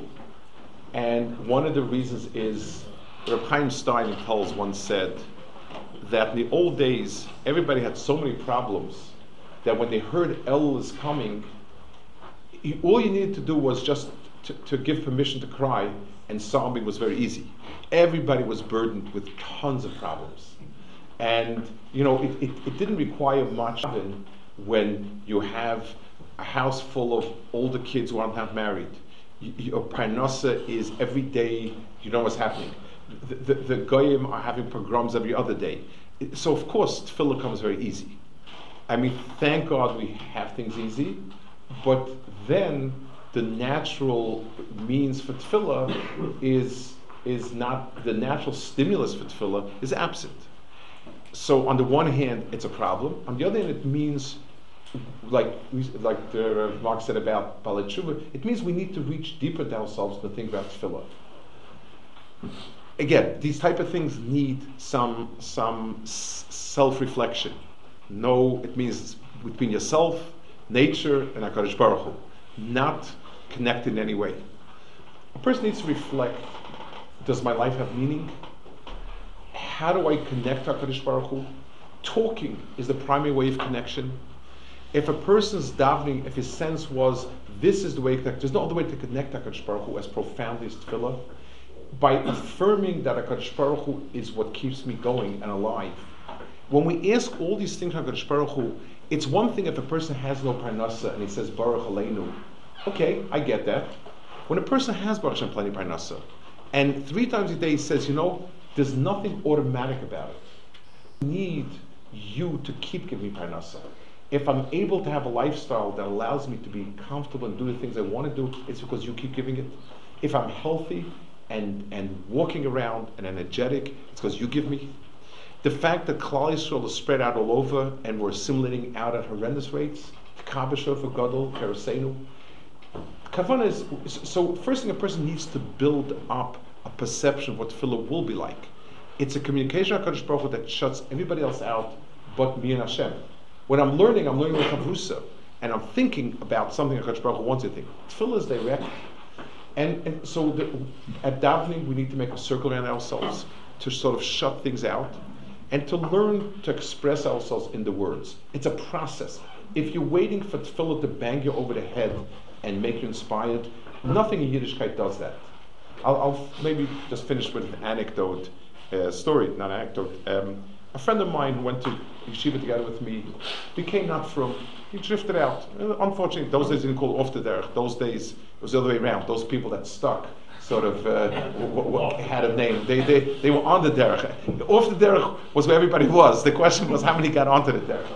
And one of the reasons is, Reb Chaim Stein in Telz once said that in the old days, everybody had so many problems that when they heard Elul is coming, you- all you needed to do was just to, to give permission to cry, and sobbing was very easy. Everybody was burdened with tons of problems. And, you know, it, it, it didn't require much when you have a house full of older kids who aren't not married. Your parnasa is every day, you know what's happening. The, the, the goyim are having pogroms every other day. So, of course, tefillah comes very easy. I mean, thank God we have things easy, but then the natural means for tefillah is, is not, the natural stimulus for tefillah is absent. So on the one hand, it's a problem. On the other hand, it means, like like the, Mark said about Balat Tshuva, it means we need to reach deeper into ourselves to think about tefillah. Again, these type of things need some some s- self-reflection. No, it means between yourself, nature, and Hakadosh Baruch Hu, not connected in any way. A person needs to reflect: Does my life have meaning? How do I connect Hakadosh Baruch Hu? Talking is the primary way of connection. If a person's davening, if his sense was this is the way connect, there's no other way to connect Hakadosh Baruch Hu as profoundly as tefillah. By affirming that Hakadosh Baruch Hu is what keeps me going and alive. When we ask all these things Hakadosh Baruch Hu, it's one thing if a person has no parnasa and he says Bareich Aleinu. Okay, I get that. When a person has Baruch Hashem plenty parnasa, and three times a day he says, you know, there's nothing automatic about it. I need you to keep giving me parnasa. If I'm able to have a lifestyle that allows me to be comfortable and do the things I want to do, it's because you keep giving it. If I'm healthy and, and walking around and energetic, it's because you give me. The fact that Klal Yisrael is spread out all over and we're assimilating out at horrendous rates, Kabasha for Gadol, Kerosenu, Kavana is so. First thing, a person needs to build up a perception of what tefillah will be like. It's a communication of Baruch Hu that shuts everybody else out, but me and Hashem. When I'm learning, I'm learning with Chavrusa, and I'm thinking about something Hakadosh Baruch Hu wants to think. Tefillah is direct, and and so the, at davening we need to make a circle around ourselves to sort of shut things out, and to learn to express ourselves in the words. It's a process. If you're waiting for tefillah to bang you over the head and make you inspired, nothing in Yiddishkeit does that. I'll, I'll maybe just finish with an anecdote, uh, story, not an anecdote. Um, a friend of mine went to yeshiva together with me became not from. He drifted out. Uh, Unfortunately, those days didn't call off the derech. Those days it was the other way around. Those people that stuck sort of uh, w- w- had a name. They, they, they were on the derech. Off the derech was where everybody was. The question was how many got onto the derech.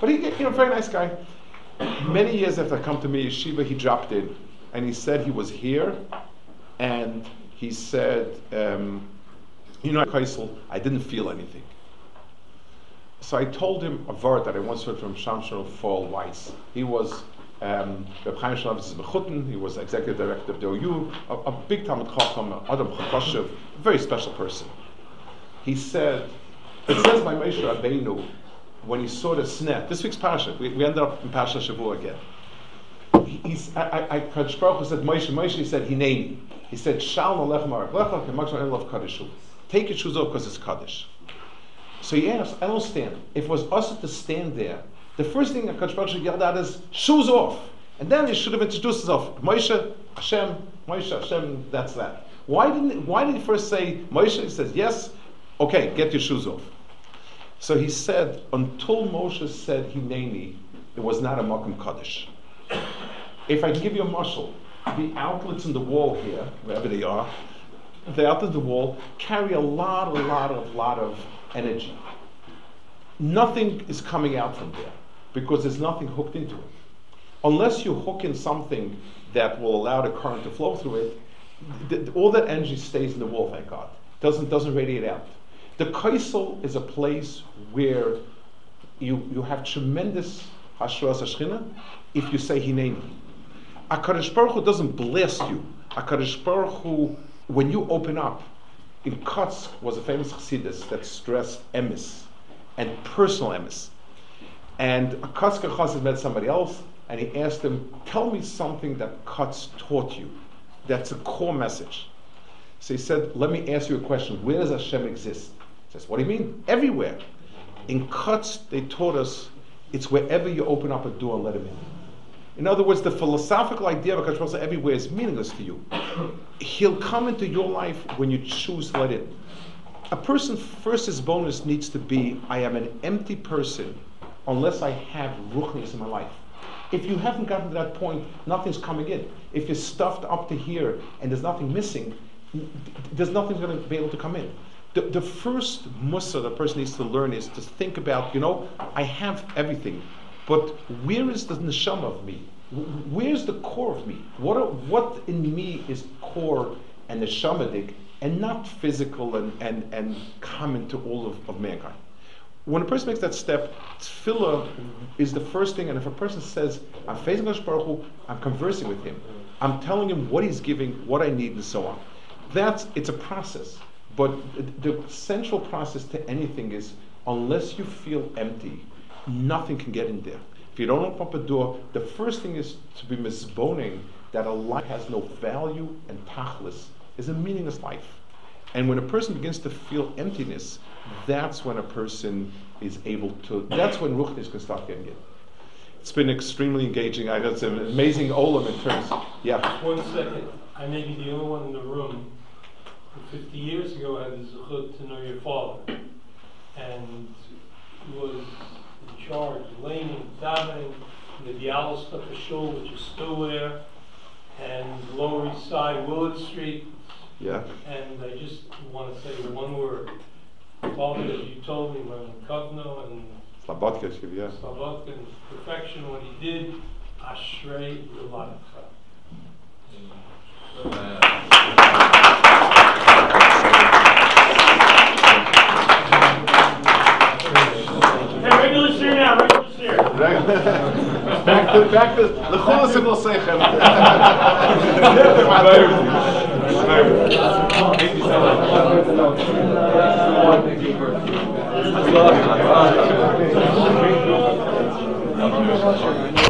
But he, you know, very nice guy. Many years after I come to me yeshiva, he dropped in, and he said he was here, and he said, um, you know, Kaisel, I didn't feel anything. So I told him a word that I once heard from Shamshon Fall Weiss. He was um, Reb Chaim Shalavis Mechuten, he was executive director of the OU, a, a big Talmud Chacham, Adam Chakoshev, a very special person. He said, it says by Moshe Rabbeinu, when he saw the sneh, this week's parasha, we, we ended up in Parasha Shavua again. He- He's, I, I, I, said, Moshe, Moshe, he said, Hineni. He said, Shal nalech marach lecha, kemak shal love kadishu. Take your shoes off because it's kaddish. So he asked, I don't stand. If it was us to stand there, the first thing that Kadosh Baruch Hu yelled out is, shoes off. And then he should have introduced himself. Moshe, Hashem, Moshe, Hashem, that's that. Why didn't, why did he first say, Moshe, he says, yes, okay, get your shoes off. So he said, until Moshe said Hineni, it was not a Makam Kaddish. If I give you a mashal, the outlets in the wall here, wherever they are, the outlets in the wall carry a lot, a lot a lot of energy. Nothing is coming out from there because there's nothing hooked into it. Unless you hook in something that will allow the current to flow through it, th- th- all that energy stays in the wall, thank God. Doesn't, doesn't radiate out. The Kaisel is a place where you, you have tremendous Hashras Hashchina if you say Hineni. HaKadosh Baruch Hu doesn't bless you. HaKadosh Baruch Hu, when you open up, in Kotsk was a famous Chassidus that stressed emis and personal emes. And a Kotzker Chassid met somebody else, and he asked him, "Tell me something that Kotz taught you. That's a core message." So he said, "Let me ask you a question. Where does Hashem exist?" He says, "What do you mean? Everywhere." In Kotz, they taught us it's wherever you open up a door and let him in. In other words, the philosophical idea of Hakadosh Baruch everywhere is meaningless to you. He'll come into your life when you choose to let in. A person first hisbonenus needs to be I am an empty person unless I have ruchnius in my life. If you haven't gotten to that point, nothing's coming in. If you're stuffed up to here and there's nothing missing, there's nothing going to be able to come in. The, the first mussar the person needs to learn is to think about, you know, I have everything, but where is the neshama of me? Where's the core of me? What, what in me is core and neshamadik and not physical and, and, and common to all of, of mankind? When a person makes that step, tefillah is the first thing, and if a person says, I'm facing Hakadosh Baruch Hu, I'm conversing with him, I'm telling him what he's giving, what I need, and so on. That's, it's a process. But the the central process to anything is, unless you feel empty, nothing can get in there. If you don't open up a door, the first thing is to be misboning that a life has no value and tachlis is a meaningless life. And when a person begins to feel emptiness, that's when a person is able to, that's when Ruchnis can start getting it. It's been extremely engaging. I got some amazing olam in terms, yeah. One second, I may be the only one in the room fifty years ago I had the zechut to know your father. And he was in charge, laying, davening, in the Bialystok the shul, which is still there, and Lower East Side, Willett Street. Yeah. And I just want to say one word. Father, as you told me, when Kovno and Slabodka, yeah. Slabodka and perfection, what he did, Ashrei Yulatka. Hey, regular seer now, regular seer. Back to back to the Lechulas and Losechem. <laughs> Thank you.